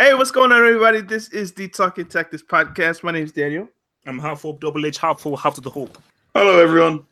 Hey, what's going on, everybody? This is the Talking Tactics podcast. My name is Daniel. I'm half hope, double H, half full, half to the hope. Hello, everyone.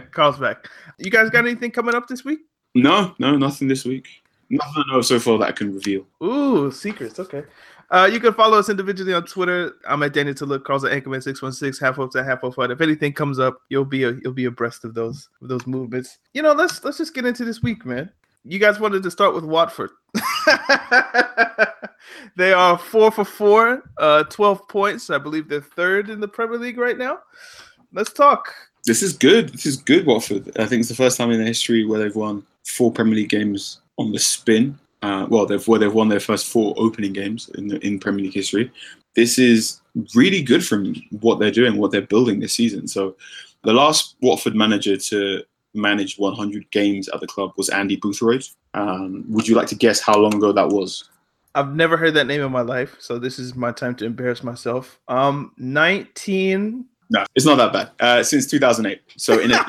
Carl's back. You guys got anything coming up this week? No, no, nothing this week. Nothing I know so far that I can reveal. Ooh, secrets. Okay. Uh, you can follow us individually on Twitter. I'm at Daniel to look. Carl's at Anchorman616, half hopes at half hope If anything comes up, you'll be a, you'll be abreast of those of those movements. You know, let's let's just get into this week, man. You guys wanted to start with Watford. they are four for four, uh, 12 points. I believe they're third in the Premier League right now. Let's talk. This is good. This is good, Watford. I think it's the first time in their history where they've won four Premier League games on the spin. Uh, well, they've where they've won their first four opening games in the, in Premier League history. This is really good from what they're doing, what they're building this season. So, the last Watford manager to manage 100 games at the club was Andy Boothroyd. Um, would you like to guess how long ago that was? I've never heard that name in my life, so this is my time to embarrass myself. Um, 19. No, it's not that bad. Uh, since 2008. So in a,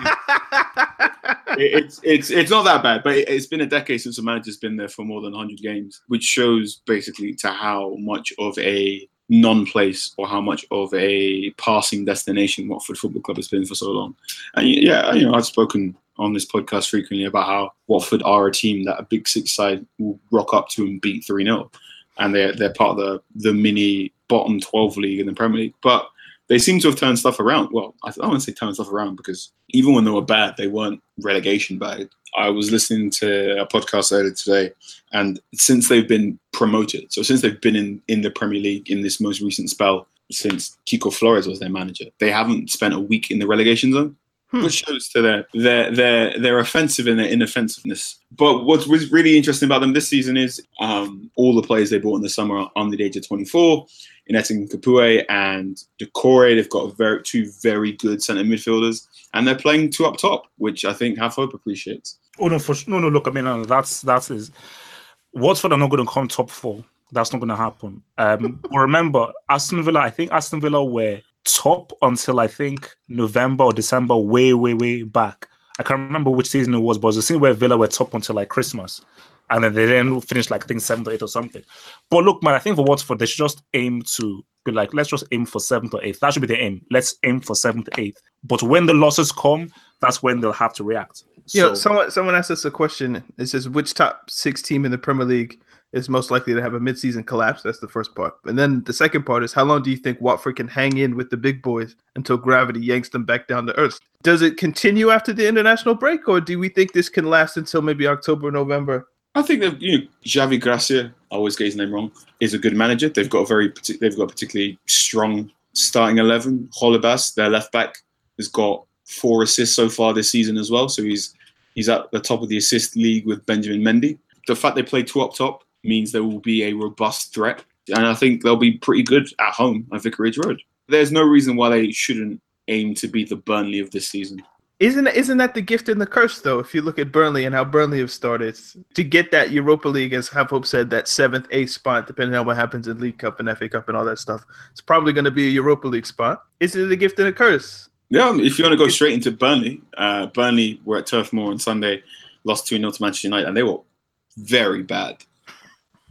it's it's it's not that bad, but it, has been a decade since a manager's been there for more than 100 games, which shows basically to how much of a non-place or how much of a passing destination Watford Football Club has been for so long. And yeah, you know, I've spoken on this podcast frequently about how Watford are a team that a big six side will rock up to and beat 3-0. And they're they're part of the the mini bottom 12 league in the Premier League. But they seem to have turned stuff around. Well, I don't want to say turn stuff around because even when they were bad, they weren't relegation bad. I was listening to a podcast earlier today, and since they've been promoted, so since they've been in, in the Premier League in this most recent spell, since Quique Flores was their manager, they haven't spent a week in the relegation zone. Hmm. Which shows to their their their their offensive and their inoffensiveness. But what was really interesting about them this season is um, all the players they bought in the summer are under the age of 24. In Etienne Capoue and Doucouré, they've got very, two very good centre midfielders, and they're playing two up top, which I think Half Hope appreciates. Oh no, for no, no. Look, I mean, uh, that's that is Watford are not going to come top four. That's not going to happen. Um, remember, Aston Villa. I think Aston Villa were top until I think November or December, way, way, way back. I can't remember which season it was, but it was the season where Villa were top until like Christmas. And then they then finished like I think seventh or eighth or something. But look, man, I think for Watford, they should just aim to be like, let's just aim for seventh or eighth. That should be the aim. Let's aim for seventh, eighth. But when the losses come, that's when they'll have to react. So, yeah, someone someone asked us a question. It says which top six team in the Premier League is most likely to have a midseason collapse. That's the first part. And then the second part is how long do you think Watford can hang in with the big boys until gravity yanks them back down to earth? Does it continue after the international break, or do we think this can last until maybe October, November? I think that you know Javi Gracia, I always get his name wrong, is a good manager. They've got a very they've got a particularly strong starting eleven. Holebas, their left back, has got four assists so far this season as well. So he's he's at the top of the assist league with Benjamin Mendy. The fact they play two up top means there will be a robust threat. And I think they'll be pretty good at home at Vicarage Road. There's no reason why they shouldn't aim to be the Burnley of this season. Isn't isn't that the gift and the curse though? If you look at Burnley and how Burnley have started to get that Europa League, as Half Hope said, that seventh, eighth spot, depending on what happens in League Cup and FA Cup and all that stuff, it's probably going to be a Europa League spot. Is it a gift and a curse? Yeah, if you want to go straight into Burnley, uh, Burnley were at Turf Moor on Sunday, lost 2 0 to Manchester United, and they were very bad.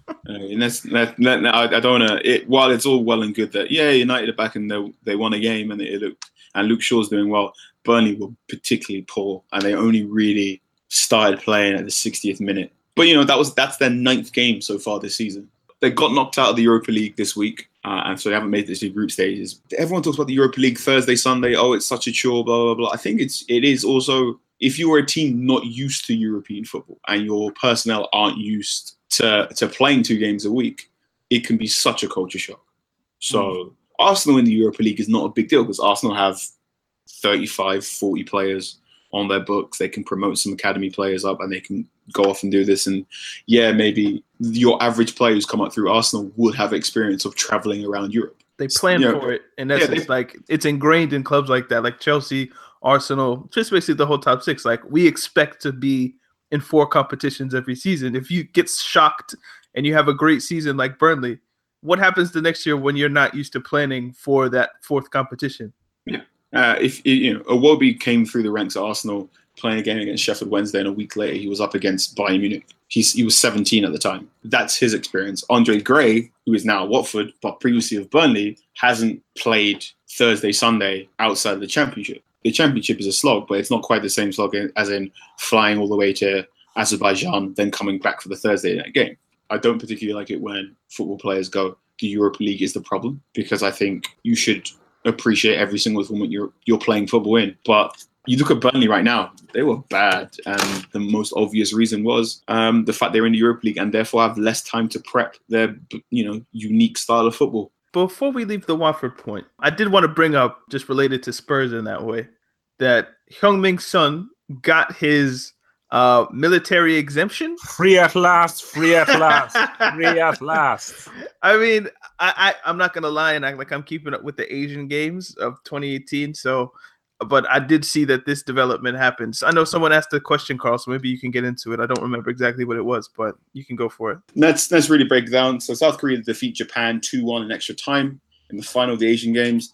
Uh, and that's, that, that, I, I don't want to. While it's all well and good that yeah, United are back and they, they won a game and it looked and Luke Shaw's doing well. Burnley were particularly poor, and they only really started playing at the 60th minute. But you know that was that's their ninth game so far this season. They got knocked out of the Europa League this week, uh, and so they haven't made it to group stages. Everyone talks about the Europa League Thursday, Sunday. Oh, it's such a chore, blah blah blah. I think it's it is also if you are a team not used to European football and your personnel aren't used to to playing two games a week, it can be such a culture shock. So. Mm. Arsenal in the Europa League is not a big deal because Arsenal have 35, 40 players on their books. They can promote some academy players up and they can go off and do this. And yeah, maybe your average player who's come up through Arsenal would have experience of traveling around Europe. They plan you know, for it. And that's yeah, like it's ingrained in clubs like that, like Chelsea, Arsenal, just basically the whole top six. Like we expect to be in four competitions every season. If you get shocked and you have a great season like Burnley, what happens the next year when you're not used to planning for that fourth competition? Yeah. Uh, if you know, Iwobi came through the ranks at Arsenal, playing a game against Sheffield Wednesday, and a week later he was up against Bayern Munich. He's, he was 17 at the time. That's his experience. Andre Gray, who is now Watford, but previously of Burnley, hasn't played Thursday, Sunday outside of the Championship. The Championship is a slog, but it's not quite the same slog as in flying all the way to Azerbaijan, then coming back for the Thursday night game. I don't particularly like it when football players go, the Europa League is the problem, because I think you should appreciate every single tournament you're you're playing football in. But you look at Burnley right now; they were bad, and the most obvious reason was um, the fact they're in the Europa League and therefore have less time to prep their you know unique style of football. Before we leave the Watford point, I did want to bring up just related to Spurs in that way that Heung-min Son got his uh, military exemption. Free at last, free at last, free at last. I mean, I, I am not gonna lie and act like I'm keeping up with the Asian Games of 2018. So, but I did see that this development happens. I know someone asked a question, Carl, so maybe you can get into it. I don't remember exactly what it was, but you can go for it. Let's let's really break down. So South Korea defeat Japan two one in extra time in the final of the Asian Games.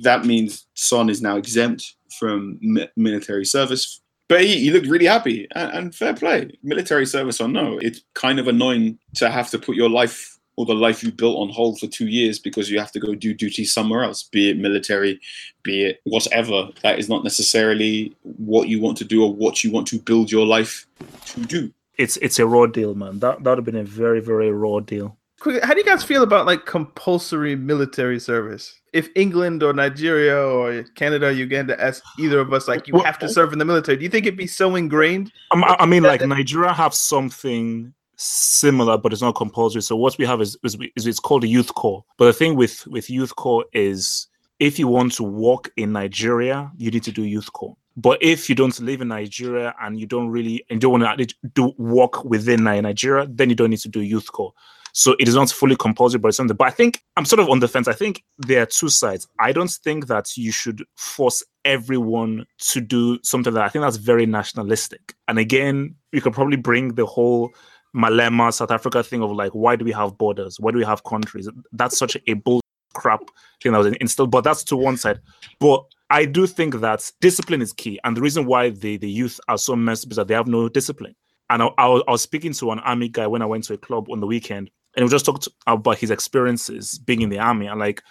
That means Son is now exempt from mi- military service but he, he looked really happy and, and, fair play. Military service or no, it's kind of annoying to have to put your life or the life you built on hold for two years because you have to go do duty somewhere else, be it military, be it whatever. That is not necessarily what you want to do or what you want to build your life to do. It's it's a raw deal, man. That that would have been a very very raw deal. Quick, How do you guys feel about like compulsory military service? if England or Nigeria or Canada, or Uganda ask either of us, like you have to serve in the military, do you think it'd be so ingrained? I mean, like Nigeria have something similar, but it's not compulsory. So what we have is, is, is it's called a youth corps. But the thing with with youth corps is if you want to work in Nigeria, you need to do youth corps. But if you don't live in Nigeria and you don't really and don't want to do work within Nigeria, then you don't need to do youth corps. So it is not fully compulsory, but it's something. But I think I'm sort of on the fence. I think there are two sides. I don't think that you should force everyone to do something that I think that's very nationalistic. And again, you could probably bring the whole Malema South Africa thing of like, why do we have borders? Why do we have countries? That's such a bull crap thing that was instilled. But that's to one side. But I do think that discipline is key. And the reason why the, the youth are so messed up is that they have no discipline. And I, I, was, I was speaking to an army guy when I went to a club on the weekend, and we just talked about his experiences being in the army and like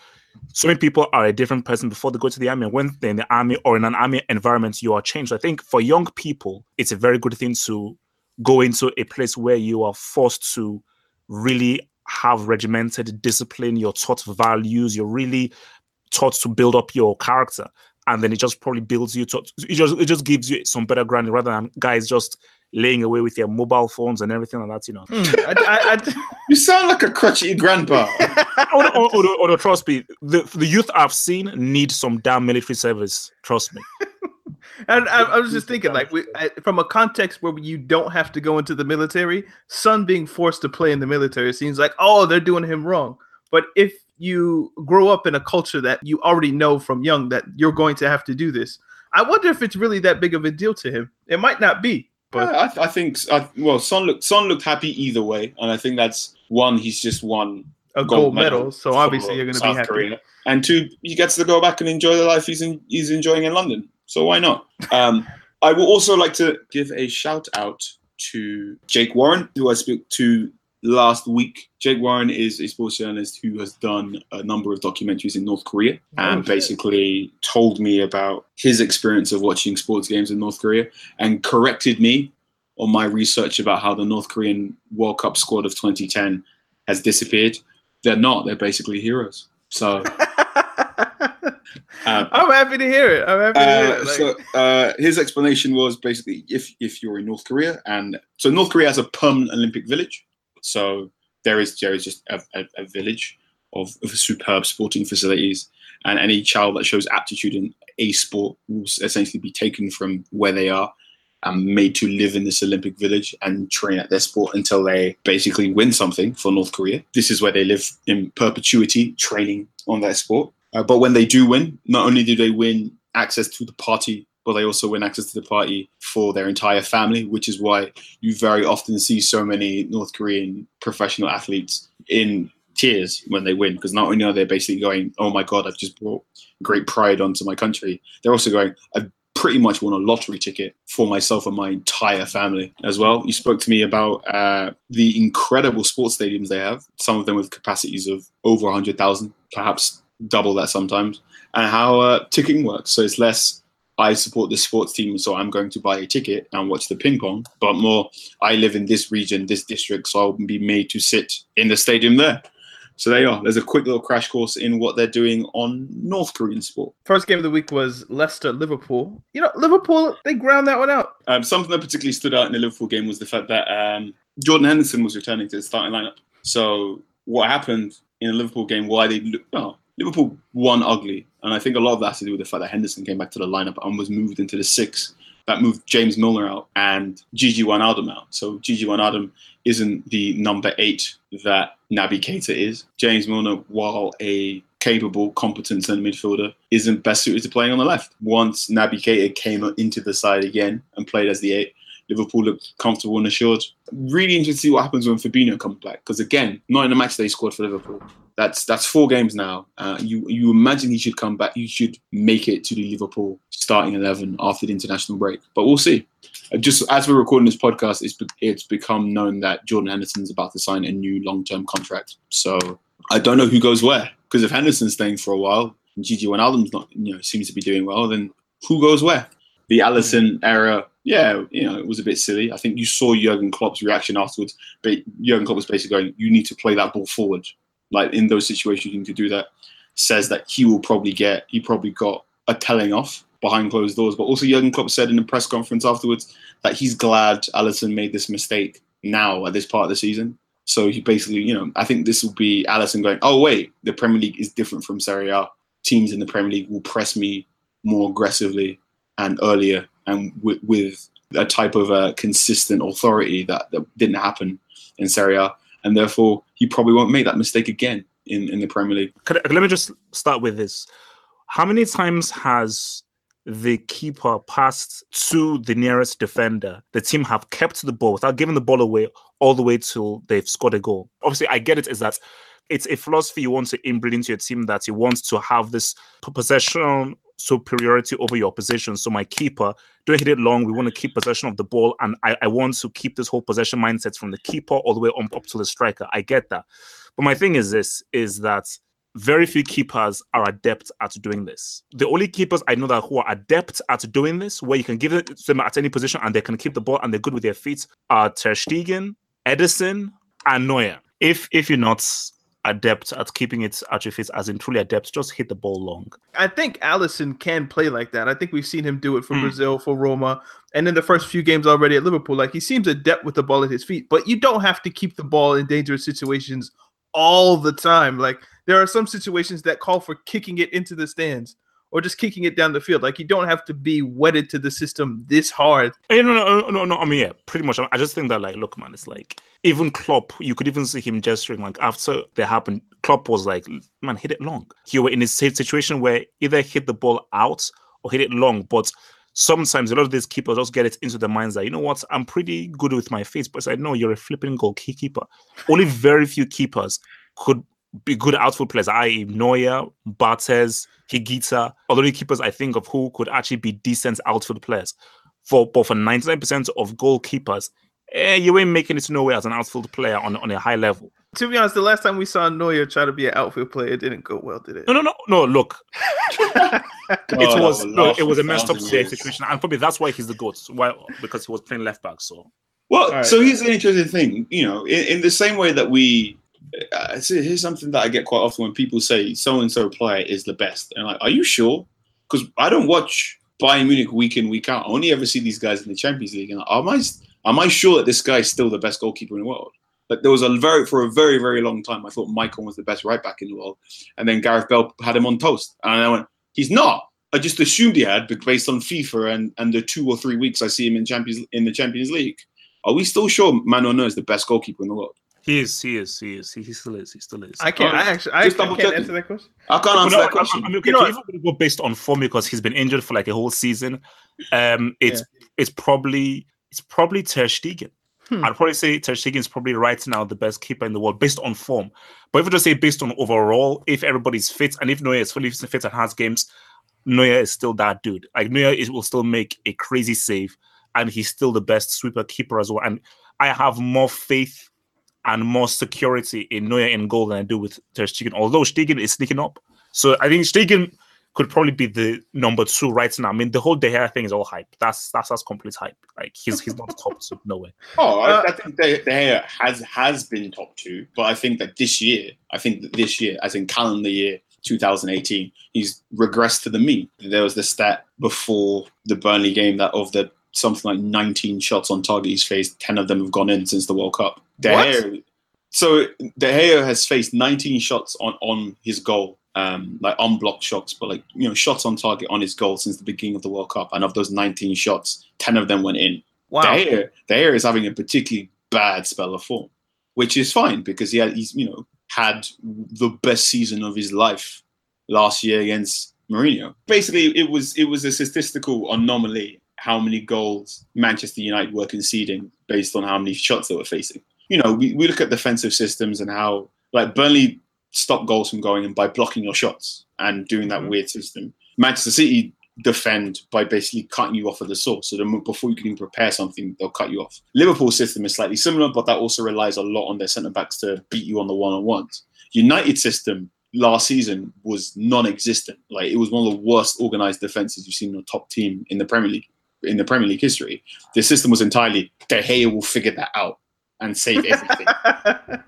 so many people are a different person before they go to the army and when they're in the army or in an army environment you are changed i think for young people it's a very good thing to go into a place where you are forced to really have regimented discipline you're taught values you're really taught to build up your character and then it just probably builds you to it just it just gives you some better grounding rather than guys just laying away with their mobile phones and everything like that, you know. Mm, I, I, I, you sound like a crotchety grandpa. or, or, or, or, trust me, the, the youth I've seen need some damn military service. Trust me. And I, I, was just thinking, like, we, from a context where you don't have to go into the military, son being forced to play in the military seems like, oh, they're doing him wrong. But if you grow up in a culture that you already know from young that you're going to have to do this, I wonder if it's really that big of a deal to him. It might not be, but I, I think I, well, Son looked Son looked happy either way, and I think that's one. He's just won a gold, medal, so obviously you're going to be happy. Korea. And two, he gets to go back and enjoy the life he's in, he's enjoying in London. So why not? Um, I will also like to give a shout out to Jake Warren, who I spoke to last week. Jake Warren is a sports journalist who has done a number of documentaries in North Korea and Oh, basically told me about his experience of watching sports games in North Korea and corrected me on my research about how the North Korean World Cup squad of 2010 has disappeared. They're not. They're basically heroes. So, uh, I'm happy to hear it. I'm happy to hear uh, it. Like, so uh, his explanation was basically if if you're in North Korea and so North Korea has a permanent Olympic village, so there is there is just a, a, a village of, of superb sporting facilities, and any child that shows aptitude in a sport will essentially be taken from where they are and made to live in this Olympic village and train at their sport until they basically win something for North Korea. This is where they live in perpetuity, training on their sport. Uh, but when they do win, not only do they win access to the party, but they also win access to the party for their entire family, which is why you very often see so many North Korean professional athletes in tears when they win, because not only are they basically going, "Oh my God, I've just brought great pride onto my country," they're also going, "I've pretty much won a lottery ticket for myself and my entire family as well." You spoke to me about uh, the incredible sports stadiums they have, some of them with capacities of over 100,000, perhaps double that sometimes, and how uh, ticketing works. So it's less I support this sports team, so I'm going to buy a ticket and watch the ping pong, but more I live in this region, this district, so I'll be made to sit in the stadium there. So there you are. There's a quick little crash course in what they're doing on North Korean sport. first game of the week was Leicester Liverpool. You know, Liverpool they ground that one out. Um, something that particularly stood out in the Liverpool game was the fact that um, Jordan Henderson was returning to the starting lineup. So what happened in the Liverpool game? Why they? Oh, Liverpool won ugly, and I think a lot of that has to do with the fact that Henderson came back to the lineup and was moved into the six. That moved James Milner out and Gini Wijnaldum out. So Gini Wijnaldum isn't the number eight that Naby Keita is. James Milner, while a capable, competent centre midfielder, isn't best suited to playing on the left. Once Naby Keita came into the side again and played as the eight, Liverpool looked comfortable and assured. Really interested to see what happens when Fabinho comes back. Because again, not in a match they scored for Liverpool. That's that's four games now. Uh, you you imagine he should come back. You should make it to the Liverpool starting eleven after the international break. But we'll see. Uh, Just as we're recording this podcast, it's it's become known that Jordan Henderson's about to sign a new long term contract. So I don't know who goes where. Because if Henderson's staying for a while, and Gini Wijnaldum's not, you know, seems to be doing well, then who goes where? The Alisson era, yeah, you know, it was a bit silly. I think you saw Jurgen Klopp's reaction afterwards. But Jurgen Klopp was basically going, "You need to play that ball forward." Like in those situations, you need to do that. Says that he will probably get, he probably got a telling off behind closed doors. But also, Jurgen Klopp said in the press conference afterwards that he's glad Alisson made this mistake now at this part of the season. So he basically, you know, I think this will be Alisson going, "Oh wait, the Premier League is different from Serie A. Teams in the Premier League will press me more aggressively and earlier, and with, with a type of uh, consistent authority that, that didn't happen in Serie A, and therefore he probably won't make that mistake again in, in the Premier League. I- let me just start with this. How many times has the keeper passed to the nearest defender? The team have kept the ball without giving the ball away all the way till they've scored a goal. Obviously, I get it. Is that it's a philosophy you want to inbreed into your team that you want to have this possession superiority over your opposition. So my keeper, don't hit it long. We want to keep possession of the ball, and I, I want to keep this whole possession mindset from the keeper all the way on up to the striker. I get that, but my thing is this: is that very few keepers are adept at doing this. The only keepers I know that who are adept at doing this, where you can give it to them at any position and they can keep the ball and they're good with their feet, are Ter Stegen, Ederson, and Neuer. If if you're not adept at keeping it at your as in truly adept, just hit the ball long. I think Alisson can play like that. I think we've seen him do it for Mm. Brazil, for Roma, and in the first few games already at Liverpool. Like he seems adept with the ball at his feet, but you don't have to keep the ball in dangerous situations all the time. Like there are some situations that call for kicking it into the stands or just kicking it down the field. Like you don't have to be wedded to the system this hard. Eh, No, no, no, no. I mean, yeah, pretty much. I just think that, like, look, man, it's like even Klopp. You could even see him gesturing, like after they happened. Klopp was like, "Man, hit it long." You were in a situation where either hit the ball out or hit it long. But sometimes a lot of these keepers just get it into the minds that you know what, I'm pretty good with my face, but I know you're a flipping goalkeeper. Only very few keepers could good outfield players, i.e., Neuer, Barthez, Higuita, although the keepers I think of who could actually be decent outfield players. For but for 99% of goalkeepers, eh, you ain't making it nowhere as an outfield player on, on a high level. To be honest, the last time we saw Neuer try to be an outfield player, it didn't go well, did it? No, no, no, no. Look, it Oh, was no, it was a messed up years. situation, and probably that's why he's the goat. Why? Because he was playing left back. So Well, right. so here's an interesting thing. You know, in, in the same way that we, uh, so here's something that I get quite often when people say so and so player is the best, and I'm like, are you sure? Because I don't watch Bayern Munich week in week out. I only ever see these guys in the Champions League, and like, am I am I sure that this guy is still the best goalkeeper in the world? Like there was a very for a very very long time, I thought Maicon was the best right back in the world, and then Gareth Bell had him on toast, and I went, he's not. I just assumed he had, based on FIFA and, and the two or three weeks I see him in Champions in the Champions League. Are we still sure Manuel is the best goalkeeper in the world? He is, he is, he is, he, he still is, he still is. I can't. I actually, I, Just I double can't checking. answer that question. I can't answer no, that I- question. I, mean, okay, You know so if we go based on form because he's been injured for like a whole season, um, it's it's probably it's probably Ter Stegen. Hmm. I'd probably say Ter Stegen is probably right now the best keeper in the world based on form. But if we just say based on overall, if everybody's fit and if Neuer is fully fit and has games, Neuer is still that dude. Like Neuer is, will still make a crazy save, and he's still the best sweeper keeper as well. And I have more faith and more security in Neuer in goal than I do with Ter Stegen. Although Stegen is sneaking up, so I think Stegen could probably be the number two right now. I mean, the whole De Gea thing is all hype. That's that's that's complete hype. Like he's he's not top, so no way. Oh, Uh, I, I think De, De Gea has has been top two, but I think that this year, I think that this year, as in calendar year 2018, he's regressed to the mean. There was the stat before the Burnley game that of the something like 19 shots on target he's faced, 10 of them have gone in since the World Cup. De What? Gea, so De Gea has faced 19 shots on on his goal. Um, like unblocked shots, but like you know, shots on target on his goal since the beginning of the World Cup. And of those 19 shots, 10 of them went in. Wow. De Gea, De Gea is having a particularly bad spell of form, which is fine because he had, he's you know had the best season of his life last year against Mourinho. Basically, it was it was a statistical anomaly how many goals Manchester United were conceding based on how many shots they were facing. You know, we, we look at defensive systems and how like Burnley stop goals from going in by blocking your shots and doing that Mhm. weird system. Manchester City defend by basically cutting you off at the source. So the, before you can even prepare something, they'll cut you off. Liverpool's system is slightly similar, but that also relies a lot on their centre backs to beat you on the one on ones. United system last season was non-existent. Like it was one of the worst organised defences you've seen in a top team in the Premier League in the Premier League history. The system was entirely De Gea will figure that out and save everything.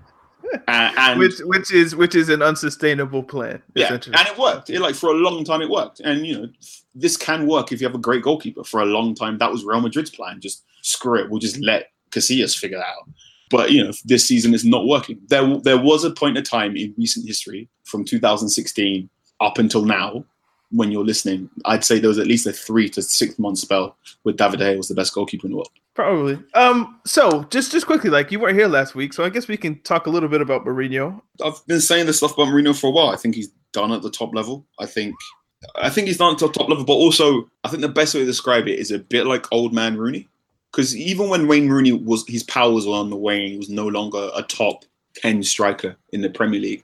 Uh, and which which is which is an unsustainable plan. yeah, and it worked. It, like for a long time, it worked. And you know, this can work if you have a great goalkeeper. For a long time, that was Real Madrid's plan. Just screw it. We'll just let Casillas figure that out. But you know, this season is not working. There, there was a point of time in recent history, from 2016 up until now, when you're listening, I'd say there was at least a three to six month spell with David De Gea was the best goalkeeper in the world. Probably. Um. So just just quickly, like you weren't here last week, so I guess we can talk a little bit about Mourinho. I've been saying this stuff about Mourinho for a while. I think he's done at the top level. I think I think he's done at the top level, but also I think the best way to describe it is a bit like old man Rooney. Because even when Wayne Rooney was his powers were on the wane, he was no longer a top 10 striker in the Premier League.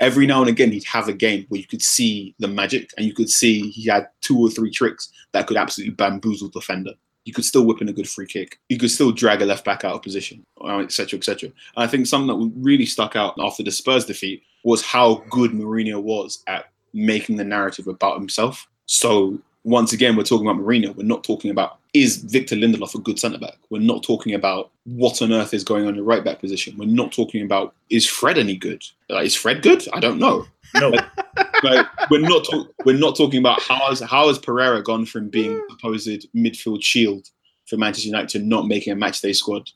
Every now and again he'd have a game where you could see the magic and you could see he had two or three tricks that could absolutely bamboozle the defender. You could still whip in a good free kick. You could still drag a left back out of position, etc., etc. I think something that really stuck out after the Spurs defeat was how good Mourinho was at making the narrative about himself. So once again, we're talking about Mourinho. We're not talking about is Victor Lindelof a good centre back. We're not talking about what on earth is going on in the right back position. We're not talking about is Fred any good? Like, is Fred good? I don't know. No, Like, we're not talk- we're not talking about how has how has Pereira gone from being supposed midfield shield for Manchester United to not making a matchday squad.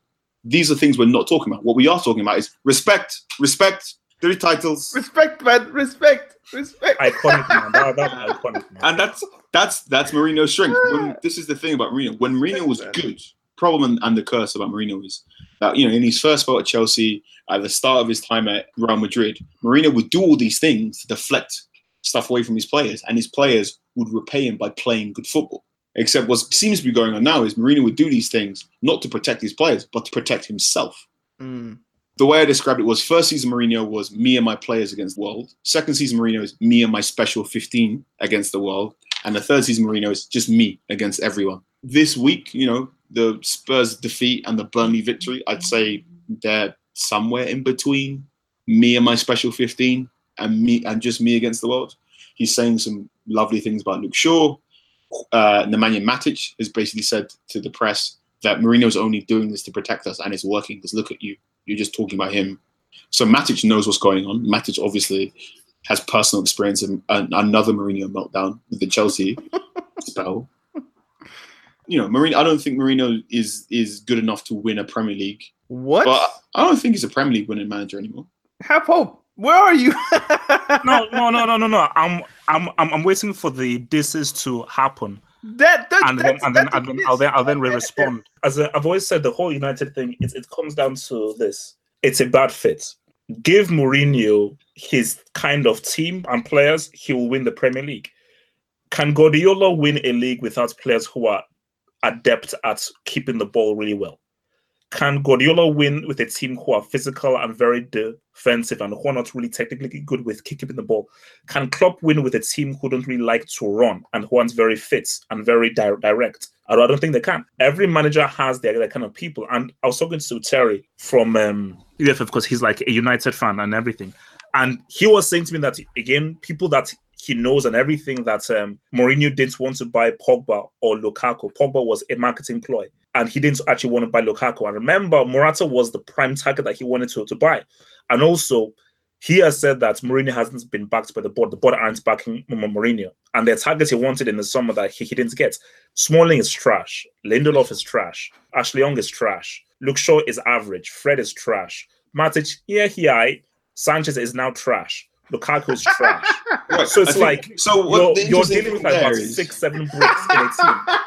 These are things we're not talking about. What we are talking about is respect, respect, three titles, Respect, man. Respect. Respect. iconic man. That, that's iconic man. and that's that's that's Mourinho's strength. When, this is the thing about Mourinho. When Mourinho was good, problem and, and the curse about Mourinho is that you know in his first spell at Chelsea, at the start of his time at Real Madrid, Mourinho would do all these things to deflect stuff away from his players, and his players would repay him by playing good football. Except what seems to be going on now is Mourinho would do these things not to protect his players, but to protect himself. Mm. The way I described it was first season Mourinho was me and my players against the world. Second season Mourinho is me and my special 15 against the world. And the third season Mourinho is just me against everyone. This week, you know, the Spurs defeat and the Burnley victory, I'd say they're somewhere in between me and my special 15 and me and just me against the world. He's saying some lovely things about Luke Shaw. Uh, Nemanja Matic has basically said to the press that Mourinho's only doing this to protect us and it's working because look at you. You're just talking about him. So Matic knows what's going on. Matic obviously has personal experience of an, another Mourinho meltdown with the Chelsea spell. You know, Mourinho. I don't think Mourinho is is good enough to win a Premier League. What? But I don't think he's a Premier League winning manager anymore. Have hope. Where are you? no, no, no, no, no, no. I'm, I'm, I'm, I'm waiting for the this is to happen, that, that and then, and then, and then I'll then, I'll then respond. As i I've always said, the whole United thing, it, it comes down to this: it's a bad fit. Give Mourinho his kind of team and players, he will win the Premier League. Can Guardiola win a league without players who are adept at keeping the ball really well? Can Guardiola win with a team who are physical and very defensive and who are not really technically good with keeping the ball? Can Klopp win with a team who don't really like to run and who aren't very fit and very di- direct? I don't, think they can. Every manager has their, their kind of people. And I was talking to Terry from um, UFF because he's like a United fan and everything. And he was saying to me that, again, people that he knows and everything that um, Mourinho didn't want to buy Pogba or Lukaku. Pogba was a marketing ploy, and he didn't actually want to buy Lukaku. And remember, Morata was the prime target that he wanted to, to buy. And also, he has said that Mourinho hasn't been backed by the board. The board aren't backing Mourinho. And their targets he wanted in the summer that he, he didn't get. Smalling is trash. Lindelof is trash. Ashley Young is trash. Luke Shaw is average. Fred is trash. Matic, yeah, he aight. Sanchez is now trash. Lukaku is trash. Right, So it's think- like so what you're, you're dealing with like about there is- six, seven bricks in a team.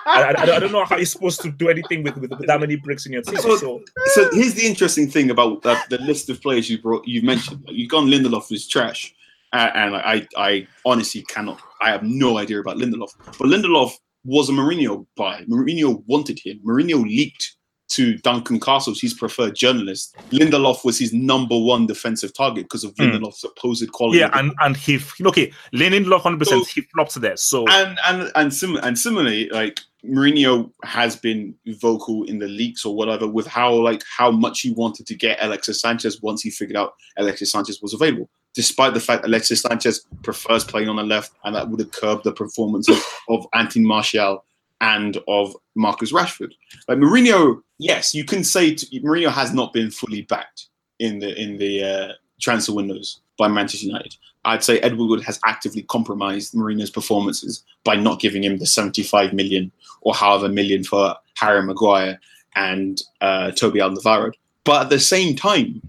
I, I, I don't know how you're supposed to do anything with, with, with that many bricks in your team. So- So so here's the interesting thing about the, the list of players you brought. You've mentioned Like, you've gone Lindelof is trash, uh, and I, I honestly cannot. I have no idea about Lindelof. But Lindelof was a Mourinho buy. Mourinho wanted him. Mourinho leaked to Duncan Castles, his preferred journalist. Lindelof was his number one defensive target because of Mm. Lindelof's supposed quality. yeah, and and he okay, Lindelof hundred percent So- he flopped there. So and and and, sim- and similarly, like Mourinho has been vocal in the leaks or whatever with how like how much he wanted to get Alexis Sanchez once he figured out Alexis Sanchez was available. Despite the fact that Alexis Sanchez prefers playing on the left, and that would have curbed the performances of Anthony Martial and of Marcus Rashford. Like Mourinho, yes, you can say t Mourinho has not been fully backed in the in the uh, transfer windows by Manchester United. I'd say Ed Woodward has actively compromised Mourinho's performances by not giving him the 75 million or however million for Harry Maguire and uh, Toby Alderweireld. But at the same time,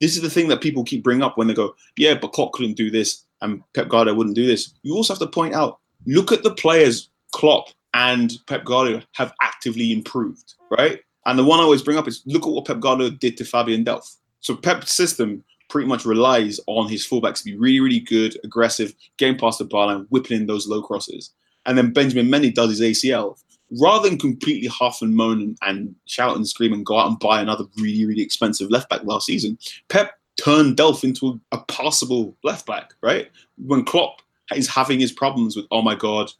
this is the thing that people keep bringing up when they go, yeah, but Klopp couldn't do this and Pep Guardiola wouldn't do this. You also have to point out, look at the players Klopp and Pep Guardiola have actively improved, right? And the one I always bring up is look at what Pep Guardiola did to Fabian Delph. So Pep's system pretty much relies on his fullbacks to be really, really good, aggressive, getting past the bar whipping in those low crosses. And then Benjamin Mendy does his ACL. Rather than completely huff and moan and, and shout and scream and go out and buy another really, really expensive left back last season, Pep turned Delph into a, a passable left back, right? When Klopp is having his problems with, oh my God,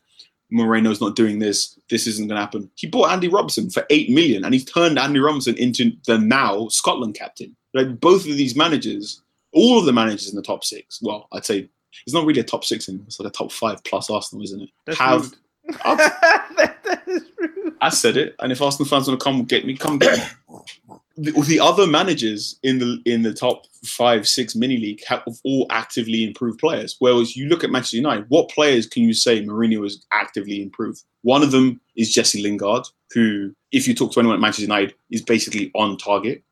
Moreno's not doing this. This isn't going to happen. He bought Andy Robertson for eight million, and he's turned Andy Robertson into the now Scotland captain. Like both of these managers, all of the managers in the top six. Well, I'd say it's not really a top six anymore. It's like a top five plus Arsenal, isn't it? That's have that, that is rude. I said it, and if Arsenal fans want to come get me, come get me. The, the other managers in the in the top five, six mini league have all actively improved players. Whereas you look at Manchester United, what players can you say Mourinho has actively improved? One of them is Jesse Lingard, who, if you talk to anyone at Manchester United, is basically on target.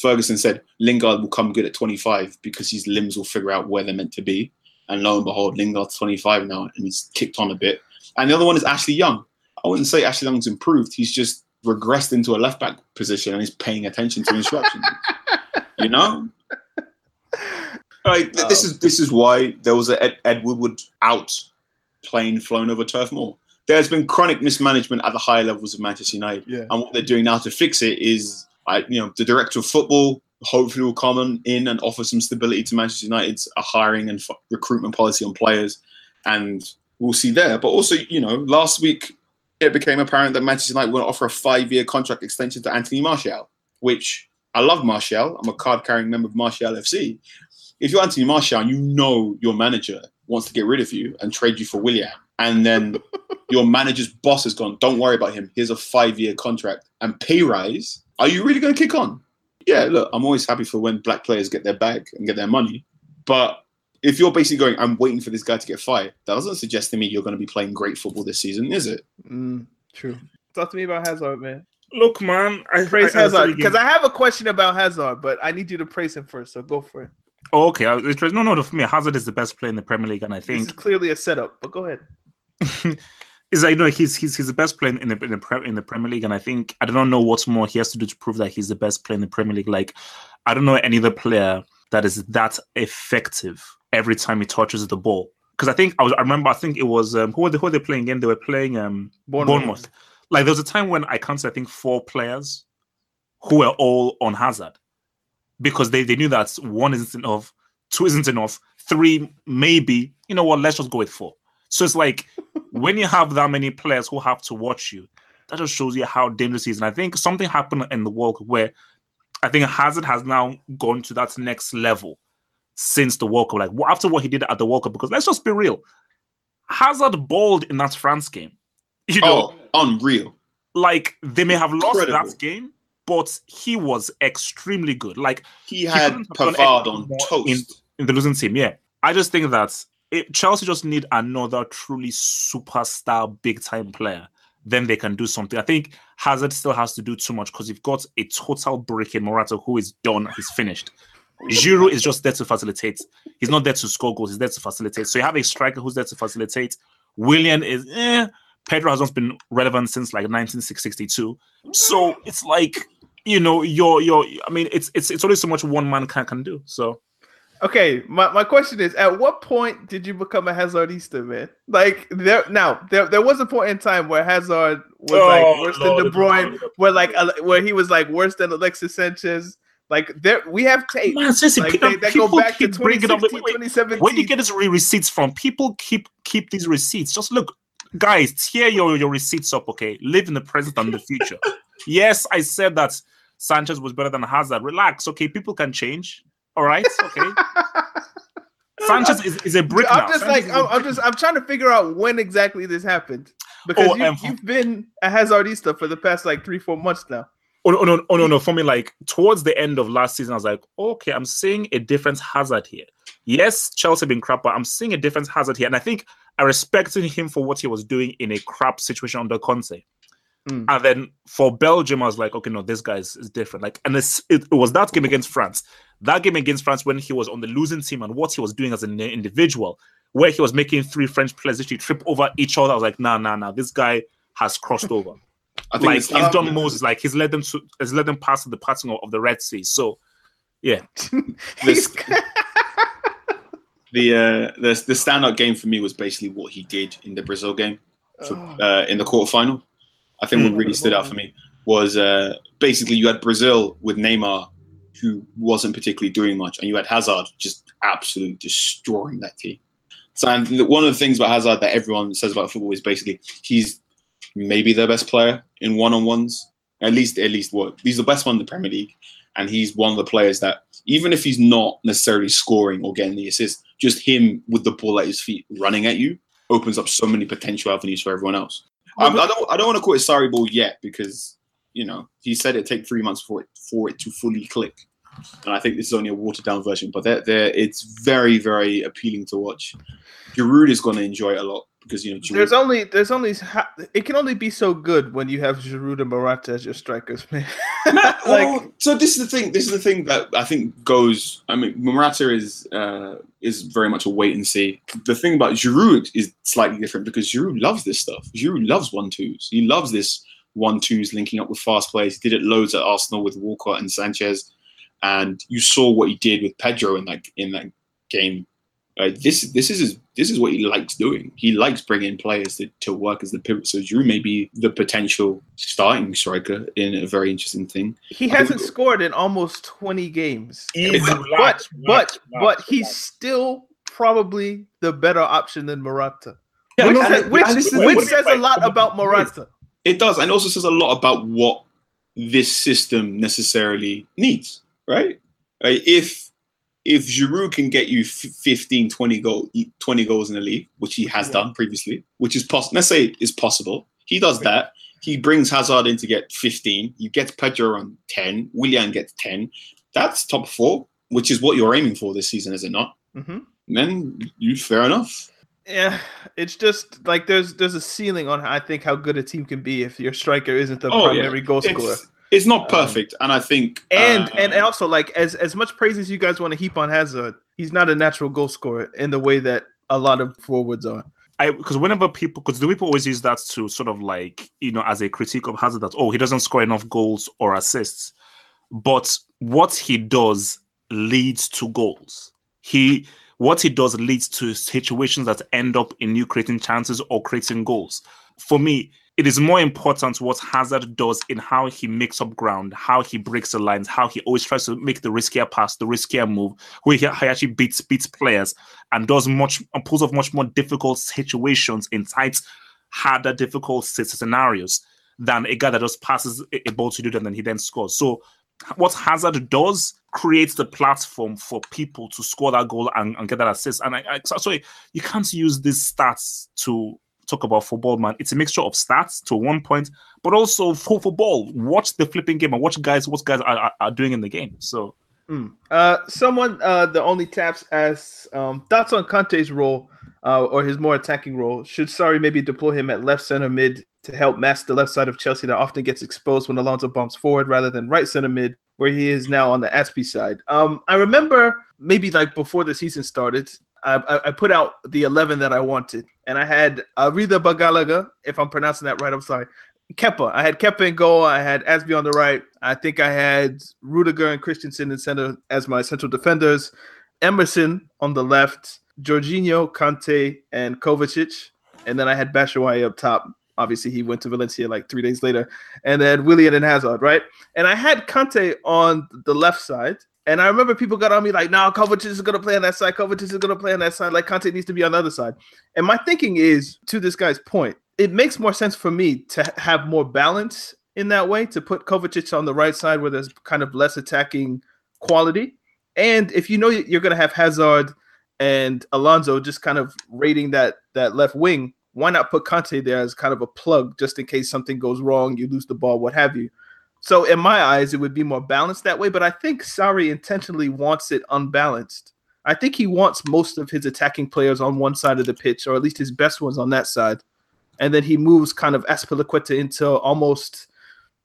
Ferguson said Lingard will come good at 25 because his limbs will figure out where they're meant to be. And lo and behold, Lingard's 25 now and he's kicked on a bit. And the other one is Ashley Young. I wouldn't say Ashley Young's improved. He's just regressed into a left back position and he's paying attention to instructions. you know? Like th- this is this is why there was a Ed, Ed Woodward out plane flown over turf Moor. There's been chronic mismanagement at the higher levels of Manchester United, Yeah. and what they're doing now to fix it is, I, you know, the director of football hopefully will come in and offer some stability to Manchester United's uh, hiring and f- recruitment policy on players, and we'll see there. But also, you know, last week it became apparent that Manchester United will offer a five-year contract extension to Anthony Martial, which I love Martial. I'm a card-carrying member of Martial FC. If you're Anthony Martial and you know your manager wants to get rid of you and trade you for Willian, and then your manager's boss has gone, don't worry about him. Here's a five-year contract and pay rise. Are you really going to kick on? Yeah, look, I'm always happy for when black players get their bag and get their money. But if you're basically going, I'm waiting for this guy to get fired, that doesn't suggest to me you're going to be playing great football this season, is it? Mm, true. Talk to me about Hazard, man. Look, man, I Praise I- I Hazard because I have a question about Hazard, but I need you to praise him first. So go for it. Oh, okay, I no, no, no. For me, Hazard is the best player in the Premier League, and I This think is clearly a setup, but go ahead. is like you know he's he's he's the best player in the in the, Pre- in the Premier League, and I think I don't know what more he has to do to prove that he's the best player in the Premier League. Like I don't know any other player that is that effective every time he touches the ball. Because I think I was I remember I think it was um, who were they, who were they playing again? They were playing um Bournemouth. Bournemouth. Like there was a time when I counted I think four players who were all on Hazard because they, they knew that one isn't enough, two isn't enough, three maybe. You know what? Let's just go with four. So it's like when you have that many players who have to watch you, that just shows you how dangerous he is. And I think something happened in the World where I think Hazard has now gone to that next level since the World Cup. Like after what he did at the World Cup, because let's just be real, Hazard balled in that France game. You know, Oh, unreal. like they may have lost Incredible. that game, but he was extremely good. Like He had done Pavard on toast. in, in the losing team. Yeah, I just think that it, Chelsea just need another truly superstar, big time player. Then they can do something. I think Hazard still has to do too much because you've got a total break in Morata who is done. He's finished. Giroud is just there to facilitate. He's not there to score goals. He's there to facilitate. So you have a striker who's there to facilitate. Willian is eh. Pedro has not been relevant since like 1962. So it's like you know, you're you're. I mean, it's it's it's only so much one man can can do. So Okay, my, my question is: At what point did you become a Hazardista, man? Like there now, there there was a point in time where Hazard was like Oh, worse Lord, than De Bruyne, Lord. where like where he was like worse than Alexis Sanchez. Like there, we have tape. man, seriously, Like people, they, that go back to keep up. 2016, Wait, wait, 2017. where do you get these receipts from? People keep keep these receipts. Just look, guys, tear your your receipts up. Okay, live in the present and the future. yes, I said that Sanchez was better than Hazard. Relax, okay. People can change. All right, okay. Sanchez is, is a brick now. I'm just Sanchez like I'm, I'm just I'm trying to figure out when exactly this happened because Oh, you, um, you've been a Hazardista for the past like three four months now. Oh no, oh, no, oh no, no. For me, like towards the end of last season, I was like, okay, I'm seeing a difference hazard here. Yes, Chelsea been crap, but I'm seeing a difference hazard here. And I think I respected him for what he was doing in a crap situation under Conte. Mm. And then for Belgium, I was like, okay, no, this guy is, is different. Like, and it, it was that game against France, that game against France when he was on the losing team and what he was doing as an individual, where he was making three French players literally trip over each other. I was like, nah, nah, nah, this guy has crossed over I think like he's done Moses, like he's led them to has led them past the parting of, of the Red Sea. So yeah, This- the uh, the the standout game for me was basically what he did in the Brazil game for, Oh. uh, in the quarterfinal. I think what really stood out for me was uh, basically you had Brazil with Neymar, who wasn't particularly doing much, and you had Hazard just absolutely destroying that team. So and one of the things about Hazard that everyone says about football is basically he's maybe their best player in one-on-ones. At least, at least what he's the best one in the Premier League, and he's one of the players that even if he's not necessarily scoring or getting the assist, just him with the ball at his feet running at you opens up so many potential avenues for everyone else. Um, I don't I don't want to call it Sarri ball yet because you know he said it take three months for it for it to fully click, and I think this is only a watered down version. But they're, they're, it's very very appealing to watch. Giroud is going to enjoy it a lot because you know Giroud, There's only there's only it can only be so good when you have Giroud and Morata as your strikers, man. like Well, so this is the thing. This is the thing that I think goes. I mean, Morata is uh, is very much a wait and see. The thing about Giroud is slightly different because Giroud loves this stuff. Giroud loves one twos. He loves this one twos linking up with fast players. He did it loads at Arsenal with Walcott and Sanchez, and you saw what he did with Pedro in that in that game Uh, this this is his, this is what he likes doing. He likes bringing players to, to work as the pivot. So Giroud may be the potential starting striker in a very interesting thing. He hasn't scored in almost 20 games. Easy, but relax, but relax, but he's relax. still probably the better option than Morata. Yeah, which says, which, is- which says a lot about wait. Morata. It does, and also says a lot about what this system necessarily needs, right? Like, if if Giroud can get you f- 15, 20, goal, 20 goals in the league, which he has done previously, which is possible, let's say is possible, he does that. He brings Hazard in to get 15. You get Pedro on 10. Willian gets 10. That's top four, which is what you're aiming for this season, is it not? hmm Then you fair enough. Yeah, it's just like there's there's a ceiling on I think how good a team can be if your striker isn't the Oh, yeah. primary goal scorer. It's, it's not Um, perfect, and I think And uh, and also like as as much praise as you guys want to heap on Hazard, he's not a natural goal scorer in the way that a lot of forwards are. I because whenever people because the people always use that to sort of like you know as a critique of Hazard that oh he doesn't score enough goals or assists, but what he does leads to goals. He what he does leads to situations that end up in you creating chances or creating goals. For me, it is more important what Hazard does in how he makes up ground, how he breaks the lines, how he always tries to make the riskier pass, the riskier move, where he, actually beats beats players and does much and pulls off much more difficult situations in tight, harder, difficult scenarios than a guy that just passes a, ball to do that and then he then scores. So what Hazard does creates the platform for people to score that goal and, and get that assist. And I, I so sorry, you can't use these stats to talk about football, man. It's a mixture of stats to one point, but also for football. Watch the flipping game and watch guys what guys are, are, are doing in the game. So Mm. Uh, someone, uh, the only taps asks um, thoughts on Kante's role uh, or his more attacking role. Should Sarri maybe deploy him at left center mid to help mask the left side of Chelsea that often gets exposed when Alonso bumps forward rather than right center mid where he is now on the Azpi side. Um, I remember maybe like before the season started, I, I, put out the 11 that I wanted, and I had uh, Arida Bagalaga, if I'm pronouncing that right, I'm sorry. Kepa. I had Kepa in goal. I had Azpi on the right. I think I had Rudiger and Christensen in center as my central defenders. Emerson on the left. Jorginho, Kante, and Kovacic. And then I had Batshuayi up top. Obviously, he went to Valencia like three days later. And then Willian and Hazard, right? And I had Kante on the left side. And I remember people got on me like, "No, Kovacic is going to play on that side. Kovacic is going to play on that side. Like Kante needs to be on the other side." And my thinking is, to this guy's point, it makes more sense for me to have more balance in that way to put Kovacic on the right side where there's kind of less attacking quality. And if you know you're going to have Hazard and Alonso just kind of raiding that that left wing, why not put Kante there as kind of a plug just in case something goes wrong, you lose the ball, what have you. So in my eyes, it would be more balanced that way. But I think Sarri intentionally wants it unbalanced. I think he wants most of his attacking players on one side of the pitch, or at least his best ones on that side. And then he moves kind of Azpilicueta into almost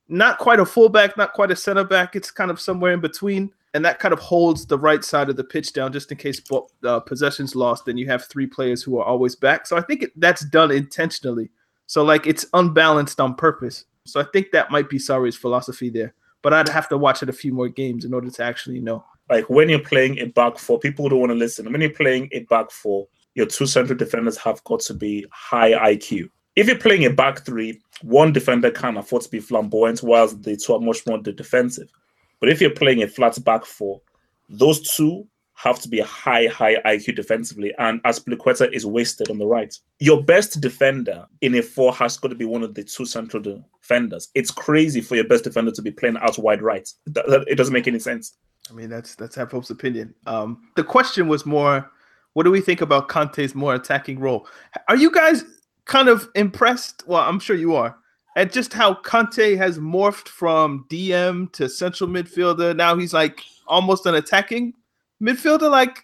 not quite a fullback, not quite a center back. It's kind of somewhere in between. And that kind of holds the right side of the pitch down just in case uh, possession's lost. Then you have three players who are always back. So I think it, that's done intentionally. So like it's unbalanced on purpose. So I think that might be Sarri's philosophy there. But I'd have to watch it a few more games in order to actually know. like when you're playing a back four, people don't want to listen. When you're playing a back four, your two central defenders have got to be high IQ. If you're playing a back three, one defender can afford to be flamboyant, whilst the two are much more defensive. But if you're playing a flat back four, those two have to be high, high IQ defensively, and Azpilicueta is wasted on the right. Your best defender in a four has got to be one of the two central defenders. It's crazy for your best defender to be playing out wide right. That, that- it doesn't make any sense. I mean, that's that's Hope's opinion. Um, the question was more, what do we think about Kante's more attacking role? Are you guys kind of impressed? Well, I'm sure you are at just how Kante has morphed from DM to central midfielder. Now he's like almost an attacking midfielder. Like,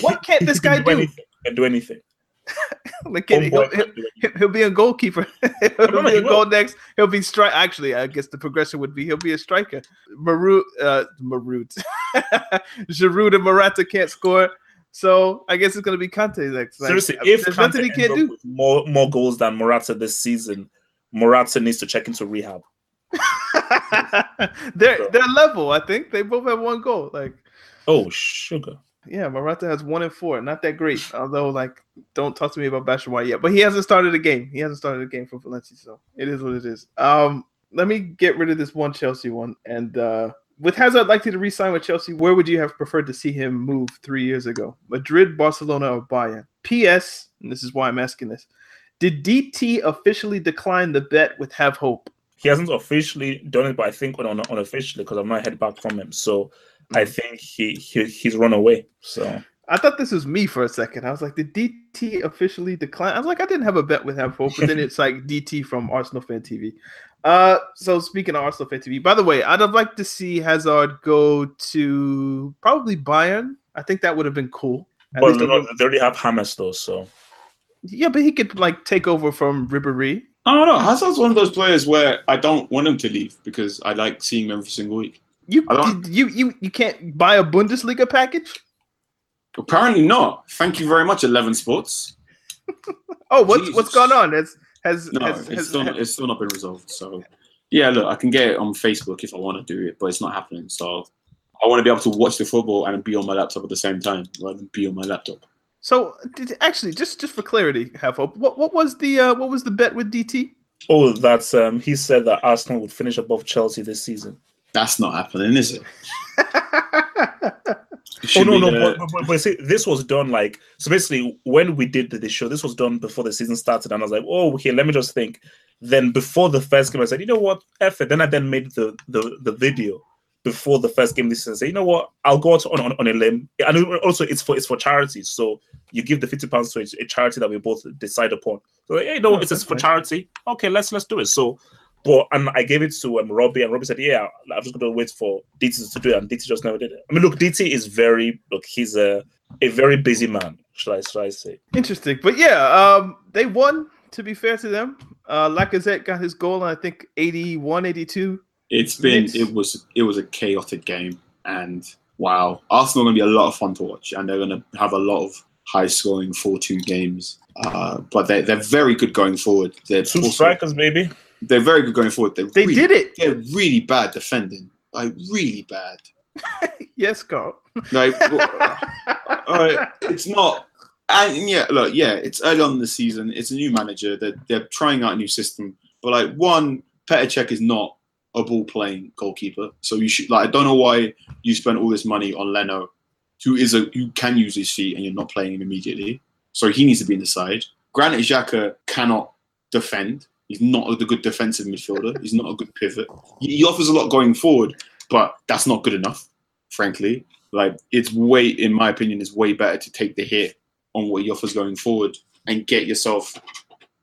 what can't this can guy do? Anything, can do anything. Like, he'll, he'll, do he'll- he'll be a goalkeeper. he'll no, be a will. goal next. He'll be strike. Actually, I guess the progression would be he'll be a striker. Marut, uh, Marut, Giroud and Morata can't score. So I guess it's gonna be Kante next. Like, Seriously, uh, if there's Kante nothing he can't do. more more goals than Morata this season, Morata needs to check into rehab. they're they're level. I think they both have one goal. Like Oh sugar! Yeah, Morata has one and four. Not that great. Although, like, don't talk to me about Batshuayi yet. But he hasn't started a game. He hasn't started a game for Valencia, so it is what it is. Um, let me get rid of this one Chelsea one. And uh with Hazard likely to re-sign with Chelsea, where would you have preferred to see him move three years ago? Madrid, Barcelona, or Bayern? P.S. And this is why I'm asking this. Did DT officially decline the bet with Have Hope? He hasn't officially done it, but I think on unofficially because I'm not head back from him. So I Mm. think he, he he's run away. So I thought this was me for a second. I was like, did DT officially decline? I was like, I didn't have a bet with him for, but then it's like DT from Arsenal Fan TV. Uh, so speaking of Arsenal Fan TV, by the way, I'd have liked to see Hazard go to probably Bayern. I think that would have been cool. At but least no, they already have Hammers though. So yeah, but he could like take over from Ribéry. I don't know. Hazard's one of those players where I don't want him to leave because I like seeing him every single week. You, you you you can't buy a Bundesliga package. Apparently not. Thank you very much, Eleven Sports. Oh, what's what's Jesus. going on? Has has, No, has, it's has- still not, it's still not been resolved. So yeah, look, I can get it on Facebook if I want to do it, but it's not happening. So I want to be able to watch the football and be on my laptop at the same time rather than be on my laptop. so did, actually just just for clarity, have hope. What what was the uh, what was the bet with DT? oh, that's um he said that Arsenal would finish above Chelsea this season. That's not happening, is it? Oh no no, the- but, but, but see, this was done like so. Basically, when we did the, the show, this was done before the season started, and I was like, "Oh, okay, let me just think." Then before the first game, I said, "You know what, F it." Then I then made the the, the video before the first game this season. Say, you know what, I'll go out on, on, on a limb, and also it's for it's for charity. So you give the fifty pounds to a, charity that we both decide upon. So like, hey, you know, Oh, it's that's for charity. Okay, let's let's do it. So. But and I gave it to um, Robbie, and Robbie said, "Yeah, I'm just going to wait for DT to do it." And DT just never did it. I mean, look, DT is very look. He's a a very busy man. Should I should I say? Interesting, but yeah, um, they won. To be fair to them, uh, Lacazette got his goal, in, I think 81, 82. It's been It's- it was it was a chaotic game, and wow, Arsenal are gonna be a lot of fun to watch, and they're gonna have a lot of high scoring four two games. Uh, but they they're very good going forward. They're Two also- strikers, maybe. They're very good going forward. They're They really, did it. They're really bad defending, like really bad. Yes, Carl. Like, all right, it's not. And yeah, look, yeah, it's early on in the season. It's a new manager. They're they're trying out a new system. But like, one, Petr Cech is not a ball playing goalkeeper. So you should like. I don't know why you spent all this money on Leno, who is a who can use his feet, and you're not playing him immediately. So he needs to be in the side. Granit Xhaka cannot defend. He's not a good defensive midfielder. He's not a good pivot. He offers a lot going forward, but that's not good enough, frankly. Like it's way, in my opinion, is way better to take the hit on what he offers going forward and get yourself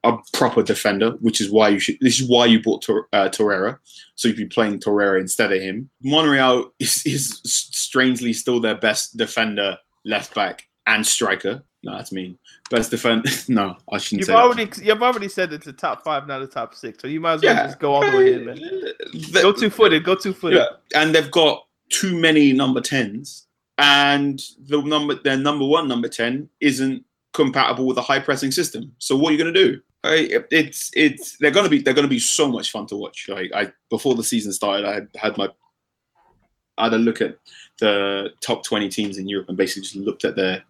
a proper defender, which is why you should. This is why you bought Tor, uh, Torreira, so you'd be playing Torreira instead of him. Monreal is, is strangely still their best defender, left back, and striker. No, that's mean. Best defense. no, I shouldn't You've say that. already you've already said it's a top five, not a top six. So you might as well Yeah. just go all the way in, man. The- Go two footed. Go two footed. Yeah, and they've got too many number tens, and the number their number one number ten isn't compatible with a high pressing system. So what are you going to do? It- it's it's they're going to be they're going to be so much fun to watch. Like I before the season started, I had, had my I had a look at the top twenty teams in Europe and basically just looked at their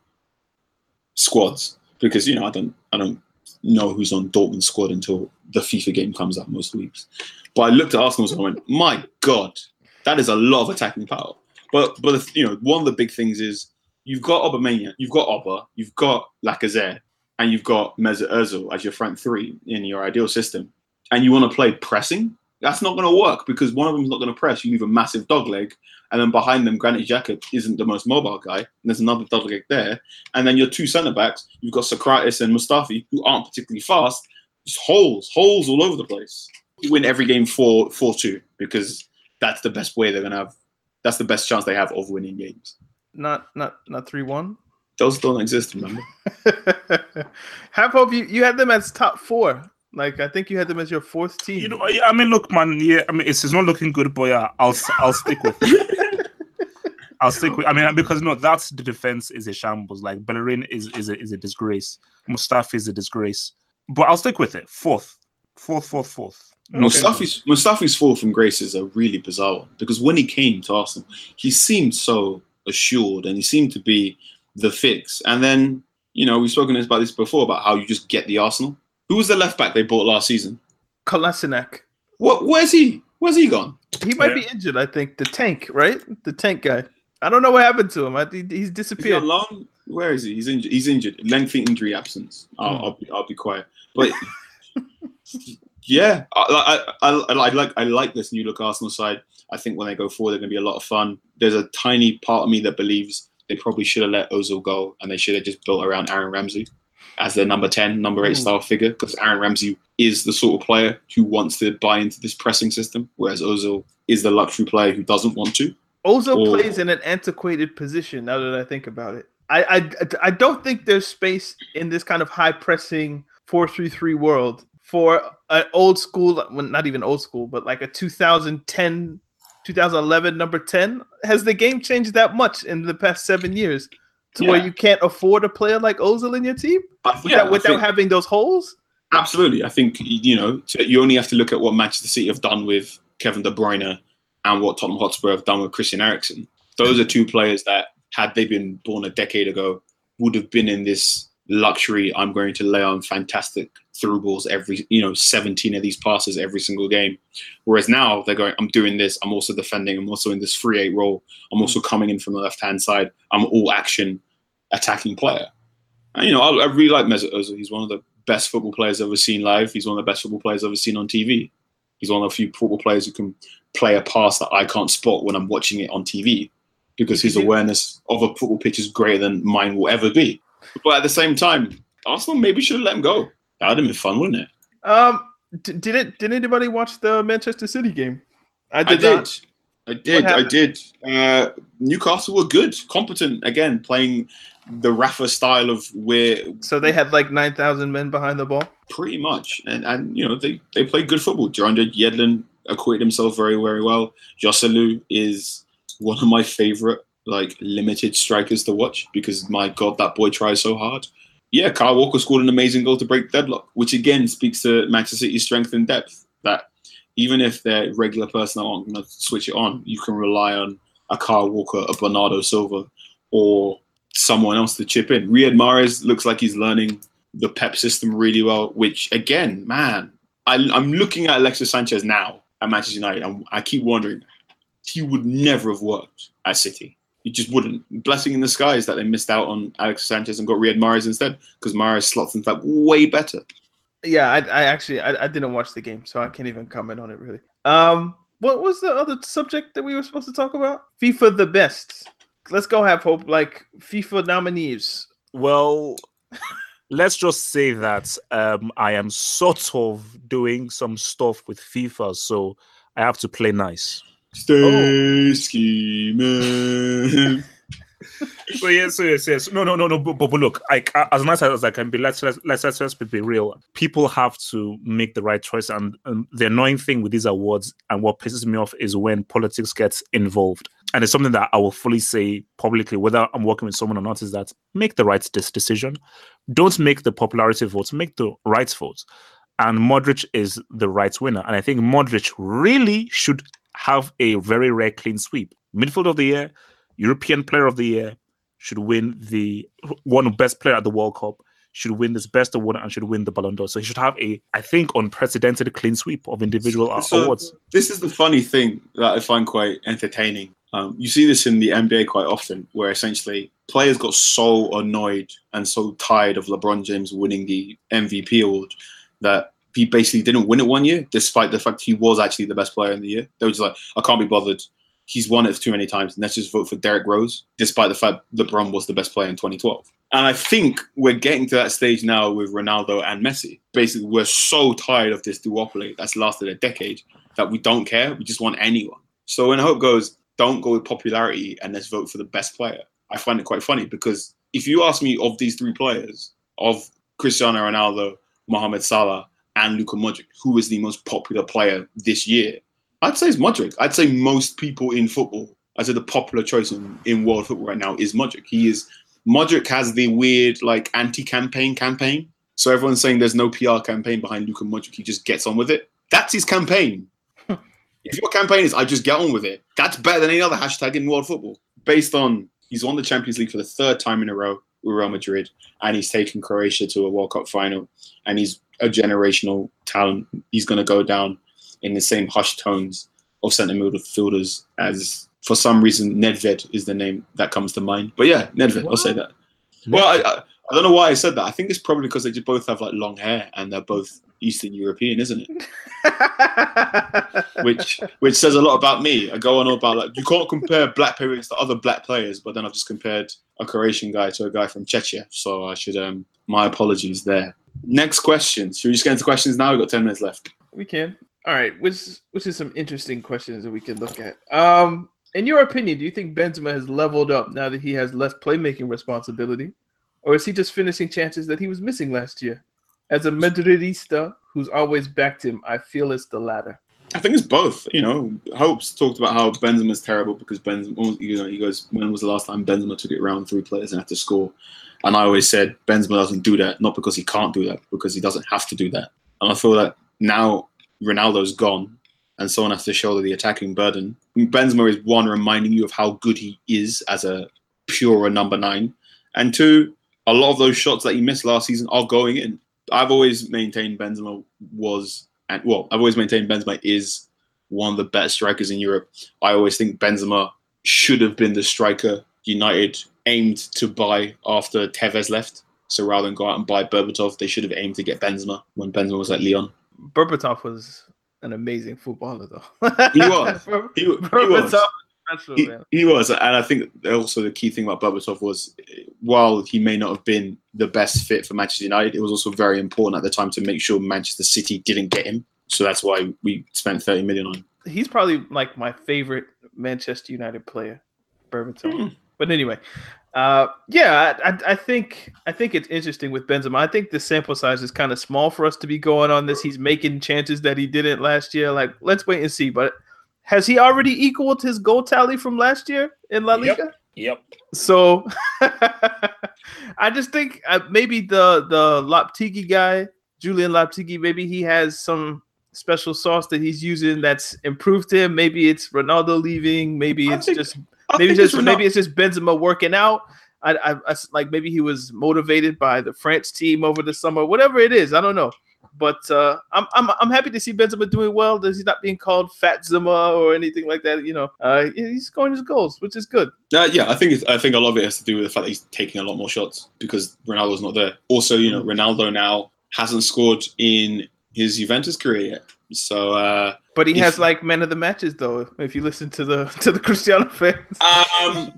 squads because you know I don't I don't know who's on Dortmund's squad until the FIFA game comes out most weeks. But I looked at Arsenal's and I went, my God, that is a lot of attacking power. But but you know, one of the big things is you've got Aubameyang, you've got Oba, you've got Lacazette, and you've got Mesut Ozil as your front three in your ideal system, and you want to play pressing. That's not going to work because one of them is not going to press. You leave a massive dog leg, and then behind them, Granit Xhaka isn't the most mobile guy. And there's another dog leg there, and then your two centre backs, you've got Sokratis and Mustafi, who aren't particularly fast. Just holes, holes all over the place. You win every game four four two because that's the best way they're gonna have. That's the best chance they have of winning games. Not not not three one. Those don't exist, remember? Have hope you you had them as top four. Like I think you had them as your fourth team. You know, I I mean, look, man. Yeah, I mean, it's, it's not looking good, but yeah, I'll I'll stick with it. I'll stick with. I mean, because no, that's the defense is a shambles. Like Bellerin is is a, is a disgrace. Mustafi is a disgrace. But I'll stick with it. Fourth, fourth, fourth, fourth. Mustafi's Mustafi's fall from grace is a really bizarre one because when he came to Arsenal, he seemed so assured, and he seemed to be the fix. And then, you know, we've spoken about this before about how you just get the Arsenal. Who was the left back they bought last season? Kolasinac. What? Where's he? Where's he gone? He might Yeah. be injured. I think the tank, right? The tank guy. I don't know what happened to him. I think he's Is he disappeared. on loan? Where is he? He's injured. He's injured. Lengthy injury absence. I'll, hmm. I'll, be, I'll be quiet. But yeah, I, I, I, I like I like this new look Arsenal side. I think when they go forward, they're going to be a lot of fun. There's a tiny part of me that believes they probably should have let Ozil go, and they should have just built around Aaron Ramsey as their number ten, number eight Ooh. style figure, because Aaron Ramsey is the sort of player who wants to buy into this pressing system, whereas Ozil is the luxury player who doesn't want to. Ozil Or- plays in an antiquated position. Now that I think about it, I, I I don't think there's space in this kind of high pressing four three three world for an old school, well, not even old school, but like a 2010, 2011 number ten. Has the game changed that much in the past seven years to where you can't afford a player like Ozil in your team But without, yeah, without think- having those holes? Absolutely. I think, you know, you only have to look at what Manchester City have done with Kevin De Bruyne and what Tottenham Hotspur have done with Christian Eriksen. Those are two players that, had they been born a decade ago, would have been in this luxury. I'm going to lay on fantastic through balls every, you know, 17 of these passes every single game. Whereas now they're going, I'm doing this. I'm also defending. I'm also in this free eight role. I'm also hmm. coming in from the left hand side. I'm all action attacking player. And, you know, I, I really like Mesut Ozil. He's one of the best football players I've ever seen live. He's one of the best football players I've ever seen on TV. He's one of the few football players who can play a pass that I can't spot when I'm watching it on TV because his awareness of a football pitch is greater than mine will ever be. But at the same time, Arsenal maybe should have let him go. That would have been fun, wouldn't it? Um, d- did it? Did anybody watch the Manchester City game? I I did. did. I did. I did. Uh, Newcastle were good, competent again, playing the Rafa style of where So they had like nine thousand men behind the ball. pretty much, and and you know they they played good football. DeAndre Yedlin acquitted himself very very well. Joselu is one of my favorite like limited strikers to watch because my god that boy tries so hard. Yeah, Kyle Walker scored an amazing goal to break deadlock, which again speaks to Manchester City's strength and depth. That even if their regular personnel aren't going to switch it on, you can rely on a Kyle Walker, a Bernardo Silva, or someone else to chip in. Riyad Mahrez looks like he's learning the Pep system really well. Which again, man, I, I'm looking at Alexis Sanchez now at Manchester United, and I keep wondering he would never have worked at City. He just wouldn't. Blessing in the skies that they missed out on Alex Sanchez and got Riyad Mahrez instead because Mahrez slots in fact way better. Yeah, I, I actually I, I didn't watch the game, so I can't even comment on it really. Um, what was the other subject that we were supposed to talk about? FIFA the best. Let's go have hope. Like FIFA nominees. Well, let's just say that um, I am sort of doing some stuff with FIFA, so I have to play nice. Stay scheming. So yes, yes, yes. No, no, no, no. But, but, look, as nice as I can be, let's let's let's let's, let's be real. People have to make the right choice, and, and the annoying thing with these awards and what pisses me off is when politics gets involved. And it's something that I will fully say publicly, whether I'm working with someone or not, is that make the right dis- decision. Don't make the popularity votes. Make the right votes. And Modric is the right winner. And I think Modric really should have a very rare clean sweep. Midfield of the year, European Player of the Year, should win the one best player at the World Cup, should win this best award and should win the Ballon d'Or. So he should have a, I think, unprecedented clean sweep of individual So, awards. This is the funny thing that I find quite entertaining. Um, you see this in the NBA quite often, where essentially players got so annoyed and so tired of LeBron James winning the MVP award that he basically didn't win it one year, despite the fact he was actually the best player in the year. They were just like, I can't be bothered. He's won it too many times. Let's just vote for Derrick Rose, despite the fact LeBron was the best player in 2012. And I think we're getting to that stage now with Ronaldo and Messi. Basically, we're so tired of this duopoly that's lasted a decade that we don't care. We just want anyone. So when Hope goes, don't go with popularity and let's vote for the best player. I find it quite funny because if you ask me of these three players, of Cristiano Ronaldo, Mohamed Salah, and Luka Modric, who is the most popular player this year? I'd say it's Modric. I'd say most people in football, I'd say the popular choice in, in world football right now is Modric. He is Modric has the weird like anti-campaign campaign. So everyone's saying there's no PR campaign behind Luka Modric. He just gets on with it. That's his campaign. if your campaign is I just get on with it, that's better than any other hashtag in world football. Based on He's won the Champions League for the third time in a row with Real Madrid, and he's taken Croatia to a World Cup final. And he's a generational talent. He's going to go down in the same hushed tones of centre midfielders as, for some reason, Nedved is the name that comes to mind. But yeah, Nedved, I'll say that. Well, I, I, I don't know why I said that. I think it's probably because they just both have like long hair and they're both Eastern European, isn't it? which which says a lot about me. I go on about like you can't compare black players to other black players, but then I've just compared a Croatian guy to a guy from Czechia. So I should um my apologies there. Next question. Should we just get into questions now? We've got ten minutes left. We can. All right, which which is some interesting questions that we can look at. Um, in your opinion, do you think Benzema has leveled up now that he has less playmaking responsibility, or is he just finishing chances that he was missing last year? As a Madridista who's always backed him, I feel it's the latter. I think it's both. You know, Hopes talked about how Benzema's terrible because Benzema, you know, he goes, when was the last time Benzema took it around three players and had to score? And I always said Benzema doesn't do that, not because he can't do that, because he doesn't have to do that. And I feel that now Ronaldo's gone and someone has to shoulder the attacking burden. Benzema is one reminding you of how good he is as a pure number nine, and two, a lot of those shots that he missed last season are going in. I've always maintained Benzema was, and well, I've always maintained Benzema is one of the best strikers in Europe. I always think Benzema should have been the striker United aimed to buy after Tevez left. So rather than go out and buy Berbatov, they should have aimed to get Benzema when Benzema was at Lyon. Berbatov was an amazing footballer, though. He was. He, he was. Special, he, he, was, and I think also the key thing about Berbatov was, while he may not have been the best fit for Manchester United, it was also very important at the time to make sure Manchester City didn't get him. So that's why we spent thirty million on. him. He's probably like my favorite Manchester United player, Berbatov. Hmm. But anyway, uh, yeah, I, I, think I think it's interesting with Benzema. I think the sample size is kind of small for us to be going on this. He's making chances that he didn't last year. Like, let's wait and see. But has he already equaled his goal tally from last year in La Liga? Yep. yep. So I just think uh, maybe the the Lopetegui guy, Julen Lopetegui, maybe he has some special sauce that he's using that's improved him. Maybe it's Ronaldo leaving. Maybe it's think, just maybe just maybe it's just Benzema working out. I, I, I like maybe he was motivated by the France team over the summer. Whatever it is, I don't know. But uh, I'm, I'm I'm happy to see Benzema doing well. He's not being called Fat Zuma or anything like that. You know, uh, he's scoring his goals, which is good. Uh, yeah, I think I think a lot of it has to do with the fact that he's taking a lot more shots because Ronaldo's not there. Also, you know, Ronaldo now hasn't scored in his Juventus career yet. So, uh, but he if, has like men of the matches though. If you listen to the to the Cristiano fans, um,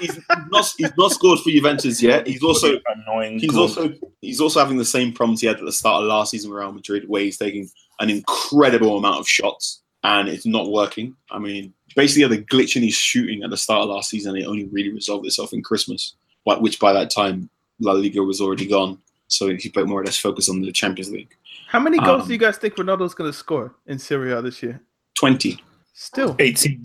he's not he's not scored for Juventus yet. He's also annoying. He's also he's also having the same problems he had at the start of last season with Real Madrid, where he's taking an incredible amount of shots and it's not working. I mean, basically, the glitch in his shooting at the start of last season, it only really resolved itself in Christmas, which by that time La Liga was already gone. So he put more or less focus on the Champions League. How many goals um, do you guys think Ronaldo's going to score in Serie A this year? 20. Still 18.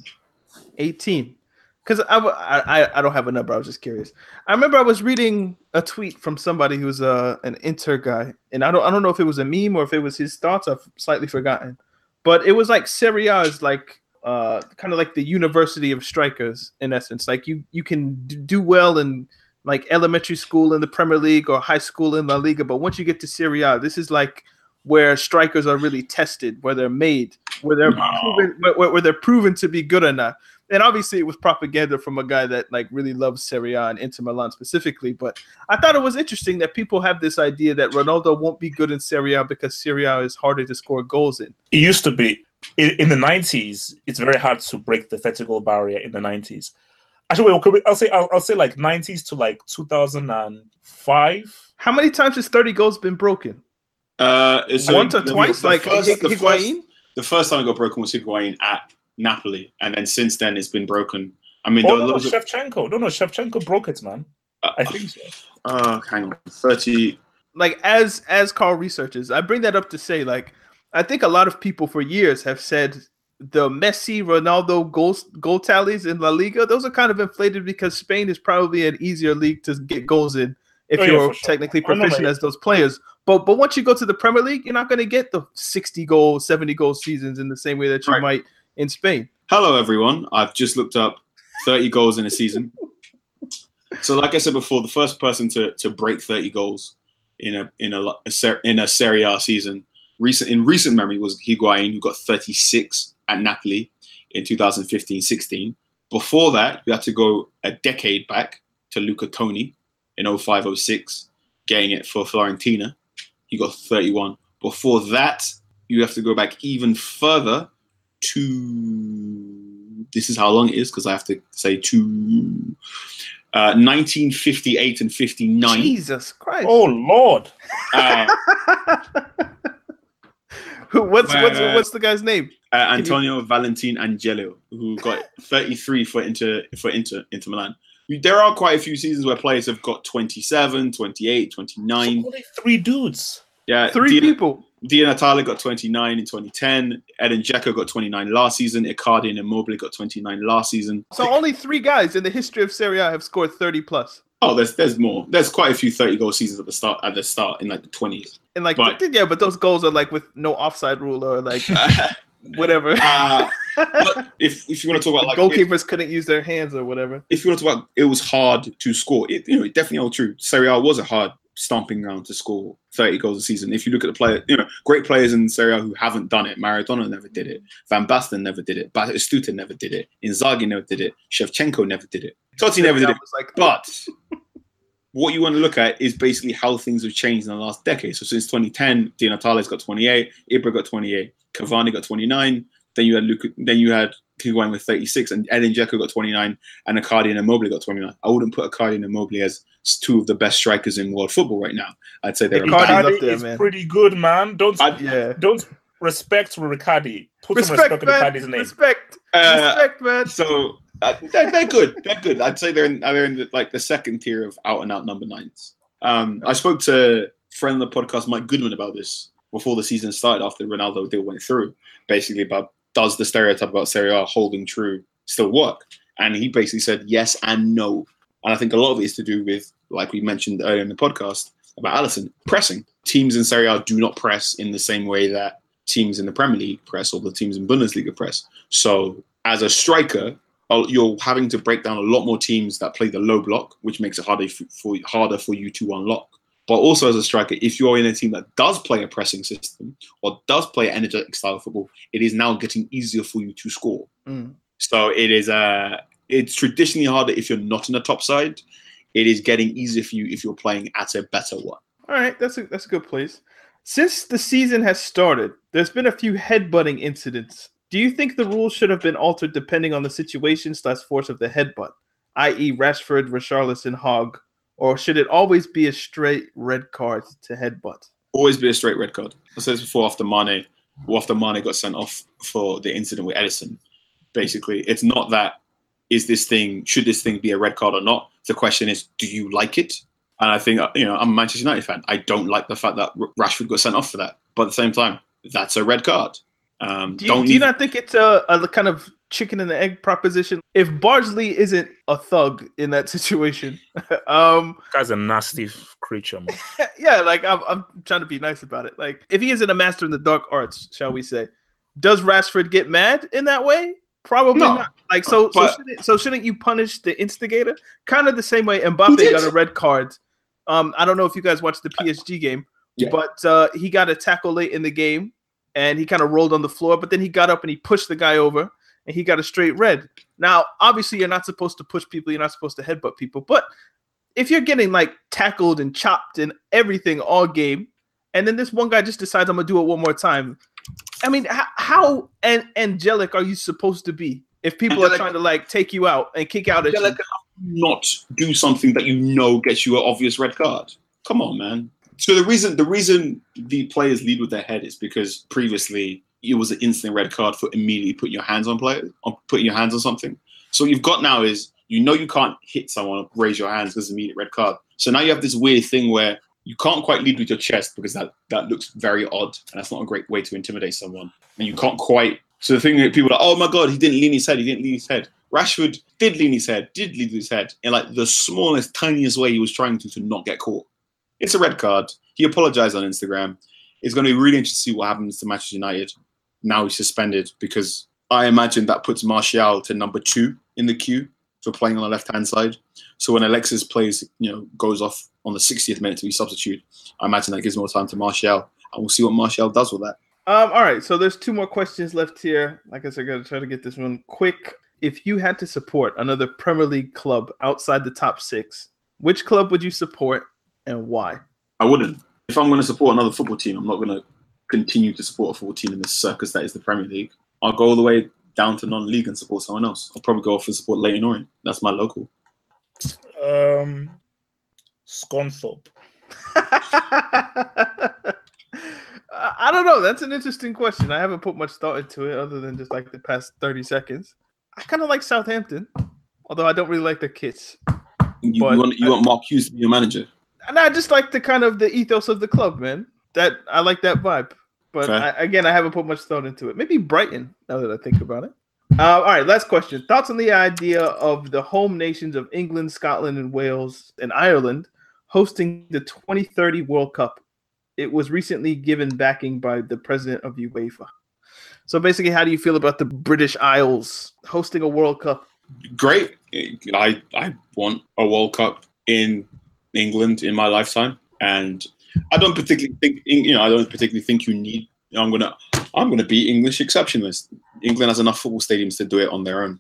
18. Because I, I, I don't have a number. I was just curious. I remember I was reading a tweet from somebody who's uh, an Inter guy, and I don't I don't know if it was a meme or if it was his thoughts. I've slightly forgotten, but it was like Serie A is like uh, kind of like the university of strikers in essence. Like you you can do well in like elementary school in the Premier League or high school in La Liga, but once you get to Serie A, this is like where strikers are really tested, where they're made, where they're no. proven, where, where, they're proven to be good enough. And obviously, it was propaganda from a guy that like really loves Serie A and Inter Milan specifically. But I thought it was interesting that people have this idea that Ronaldo won't be good in Serie A because Serie A is harder to score goals in. It used to be in, in the '90s. It's very hard to break the 30 goal barrier in the '90s. Actually, wait, I'll say I'll, I'll say like '90s to like 2005. How many times has 30 goals been broken? Uh, so Once or twice, like first, the, first, the first time it got broken was Higuain at Napoli, and then since then it's been broken. I mean, oh, no, no, Shevchenko. No, no, Shevchenko broke it, man. Uh, I think so. Uh, hang on, thirty. Like as as Carl researches, I bring that up to say, like, I think a lot of people for years have said the Messi, Ronaldo goal goal tallies in La Liga, those are kind of inflated because Spain is probably an easier league to get goals in if oh, you're yeah, technically sure. proficient as those players. But but once you go to the Premier League, you're not going to get the 60 goal, 70 goal seasons in the same way that you right. might in Spain. Hello, everyone. I've just looked up 30 goals in a season. So, like I said before, the first person to, to break 30 goals in a in a, a Ser- in a Serie A season recent in recent memory was Higuain, who got 36 at Napoli in 2015-16. Before that, you had to go a decade back to Luca Toni in 05-06, getting it for Fiorentina. He got 31. Before that, you have to go back even further to this is how long it is because I have to say to uh, 1958 and 59. Jesus Christ. Oh Lord! Uh, Who- what's what's Uh, what's the guy's name? uh, Antonio Valentin Angelo, who got 33 for Inter for Inter Inter Milan. There are quite a few seasons where players have got 27, 28, 29. Only three dudes. Yeah, Three Di, people. Di Natale got 29 in 2010. Edin Dzeko got 29 last season. Icardi and Immobile got 29 last season. So only three guys in the history of Serie A have scored 30 plus. Oh, there's there's more. There's quite a few 30 goal seasons at the start at the start in like the 20s. And like But- yeah, but those goals are like with no offside rule or like whatever. Uh, but if if you want to talk about like goalkeepers couldn't use their hands or whatever. if you want to talk about it was hard to score, it you know, it definitely all true. Serie A was a hard stomping ground to score 30 goals a season. If you look at the player, you know, great players in Serie A who haven't done it. Maradona never did it. Van Basten never did it. Batistuta never did it. Inzaghi never did it. Shevchenko never did it. Totti never did it. was like, But what you want to look at is basically how things have changed in the last decade. So since 2010, Di Natale's got 28, Ibra got 28, Cavani got 29. Then you had Luca, then you had Higuain with 36, and Edin Dzeko got 29, and Icardi and Immobile got 29. I wouldn't put Icardi and Immobile as two of the best strikers in world football right now. I'd say they're Icardi's about- there, is man. pretty good, man. Don't I- yeah. don't respect Riccardi. Put some Respect, respect on man. Name. Respect. Uh, Respect, man. So they're, they're good. They're good. I'd say they're in, they're in the, like the second tier of out and out number nines. Um, I spoke to friend of the podcast Mike Goodman about this before the season started after Ronaldo deal went through. Basically, about does the stereotype about Serie A holding true still work? And he basically said yes and no. And I think a lot of it is to do with, like we mentioned earlier in the podcast about Alisson, pressing. Teams in Serie A do not press in the same way that teams in the Premier League press or the teams in Bundesliga press. So as a striker, uh, you're having to break down a lot more teams that play the low block, which makes it harder for, harder for you to unlock. But also as a striker, if you're in a team that does play a pressing system or does play an energetic style of football, it is now getting easier for you to score. Mm. So it is uh it's traditionally harder if you're not in the top side. It is getting easier for you if you're playing at a better one. All right, that's a that's a good place. Since the season has started, there's been a few headbutting incidents. Do you think the rules should have been altered depending on the situation slash force of the headbutt, i.e., Rashford, Richarlison, Hogg, or should it always be a straight red card to headbutt? Always be a straight red card. I said this before after Mane, or after Mane got sent off for the incident with Ederson. Basically, it's not that is this thing should this thing be a red card or not. The question is, do you like it? And I think uh, you know I'm a Manchester United fan. I don't like the fact that Rashford got sent off for that. But at the same time, that's a red card. Um, Do you, don't do you need- not think it's a, a kind of chicken and the egg proposition? If Bardsley isn't a thug in that situation, um, Guy's a nasty creature, man. yeah, like I'm, I'm trying to be nice about it. Like, if he isn't a master in the dark arts, shall we say, does Rashford get mad in that way? Probably No. not. Like, so, so, shouldn't, so shouldn't you punish the instigator? Kind of the same way Mbappe did. got a red card. Um, I don't know if you guys watched the PSG game, Yeah. but uh, he got a tackle late in the game, and he kind of rolled on the floor. But then he got up and he pushed the guy over, and he got a straight red. Now, obviously, you're not supposed to push people. You're not supposed to headbutt people, but if you're getting like tackled and chopped and everything all game, and then this one guy just decides I'm gonna do it one more time. I mean, how, how an- angelic are you supposed to be if people are trying to like take you out and kick out at you? Not do something that you know gets you an obvious red card. Come on, man. So the reason the reason the players lead with their head is because previously it was an instant red card for immediately putting your hands on players, on putting your hands on something. So what you've got now is you know you can't hit someone, raise your hands because immediate red card. So now you have this weird thing where you can't quite lead with your chest because that that looks very odd and that's not a great way to intimidate someone. And you can't quite. So the thing that people are, like, oh my god, he didn't lean his head. He didn't lean his head. Rashford did lean his head, did lean his head in like the smallest, tiniest way he was trying to to not get caught. It's a red card. He apologized on Instagram. It's going to be really interesting to see what happens to Manchester United. Now he's suspended because I imagine that puts Martial to number two in the queue for playing on the left hand side. So when Alexis plays, you know, goes off on the 60th minute to be substitute, I imagine that gives more time to Martial, and we'll see what Martial does with that. Um, all right, so there's two more questions left here. Like I said, I'm going to try to get this one quick. If you had to support another Premier League club outside the top six, which club would you support and why? I wouldn't. If I'm going to support another football team, I'm not going to continue to support a football team in this circus that is the Premier League. I'll go all the way down to non-league and support someone else. I'll probably go off and support Leyton Orient. That's my local. Um, Scunthorpe. I don't know. That's an interesting question. I haven't put much thought into it other than just like the past 30 seconds. I kind of like Southampton, although I don't really like their kits. You, But- you want you want Mark Hughes to be your manager? And I just like the kind of the ethos of the club, man. That I like that vibe. But. I, again, I haven't put much thought into it. Maybe Brighton, now that I think about it. Uh, all right, last question. Thoughts on the idea of the home nations of England, Scotland, and Wales and Ireland hosting the 2030 World Cup? It was recently given backing by the president of UEFA. So basically, how do you feel about the British Isles hosting a World Cup? Great. I I want a World Cup in England in my lifetime, and I don't particularly think you know I don't particularly think you need. You know, I'm gonna I'm gonna be English exceptionalist. England has enough football stadiums to do it on their own.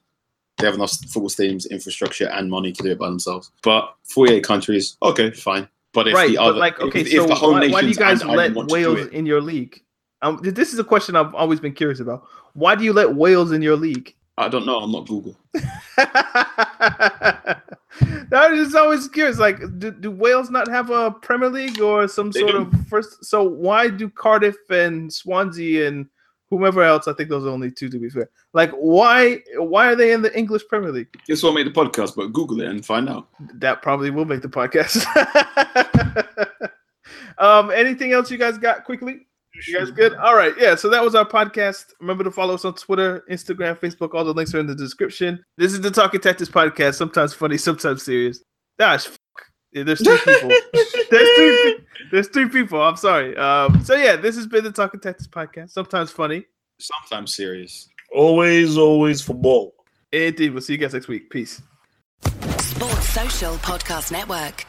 They have enough football stadiums, infrastructure, and money to do it by themselves. But 48 countries, okay, fine. But if right, the but like, okay, if, so if the home why, why do you guys let Ireland want to do Wales in your league? Um, this is a question I've always been curious about. Why do you let Wales in your league? I don't know. I'm not Google. I'm just always curious. Like, do, do Wales not have a Premier League or some They sort do. of first? So why do Cardiff and Swansea and whomever else? I think those are only two to be fair. Like, why why are they in the English Premier League? This won't make the podcast, but Google it and find out. That probably will make the podcast. um, anything else you guys got quickly? You guys good? All right. Yeah. So that was our podcast. Remember to follow us on Twitter, Instagram, Facebook. All the links are in the description. This is the Talking Tactics podcast. Sometimes funny, sometimes serious. Gosh, fuck. Yeah, there's three people. there's three. pe- There's three people. I'm sorry. Um. So yeah, this has been the Talking Tactics podcast. Sometimes funny. Sometimes serious. Always, always football. Indeed. We'll see you guys next week. Peace. Sports Social Podcast Network.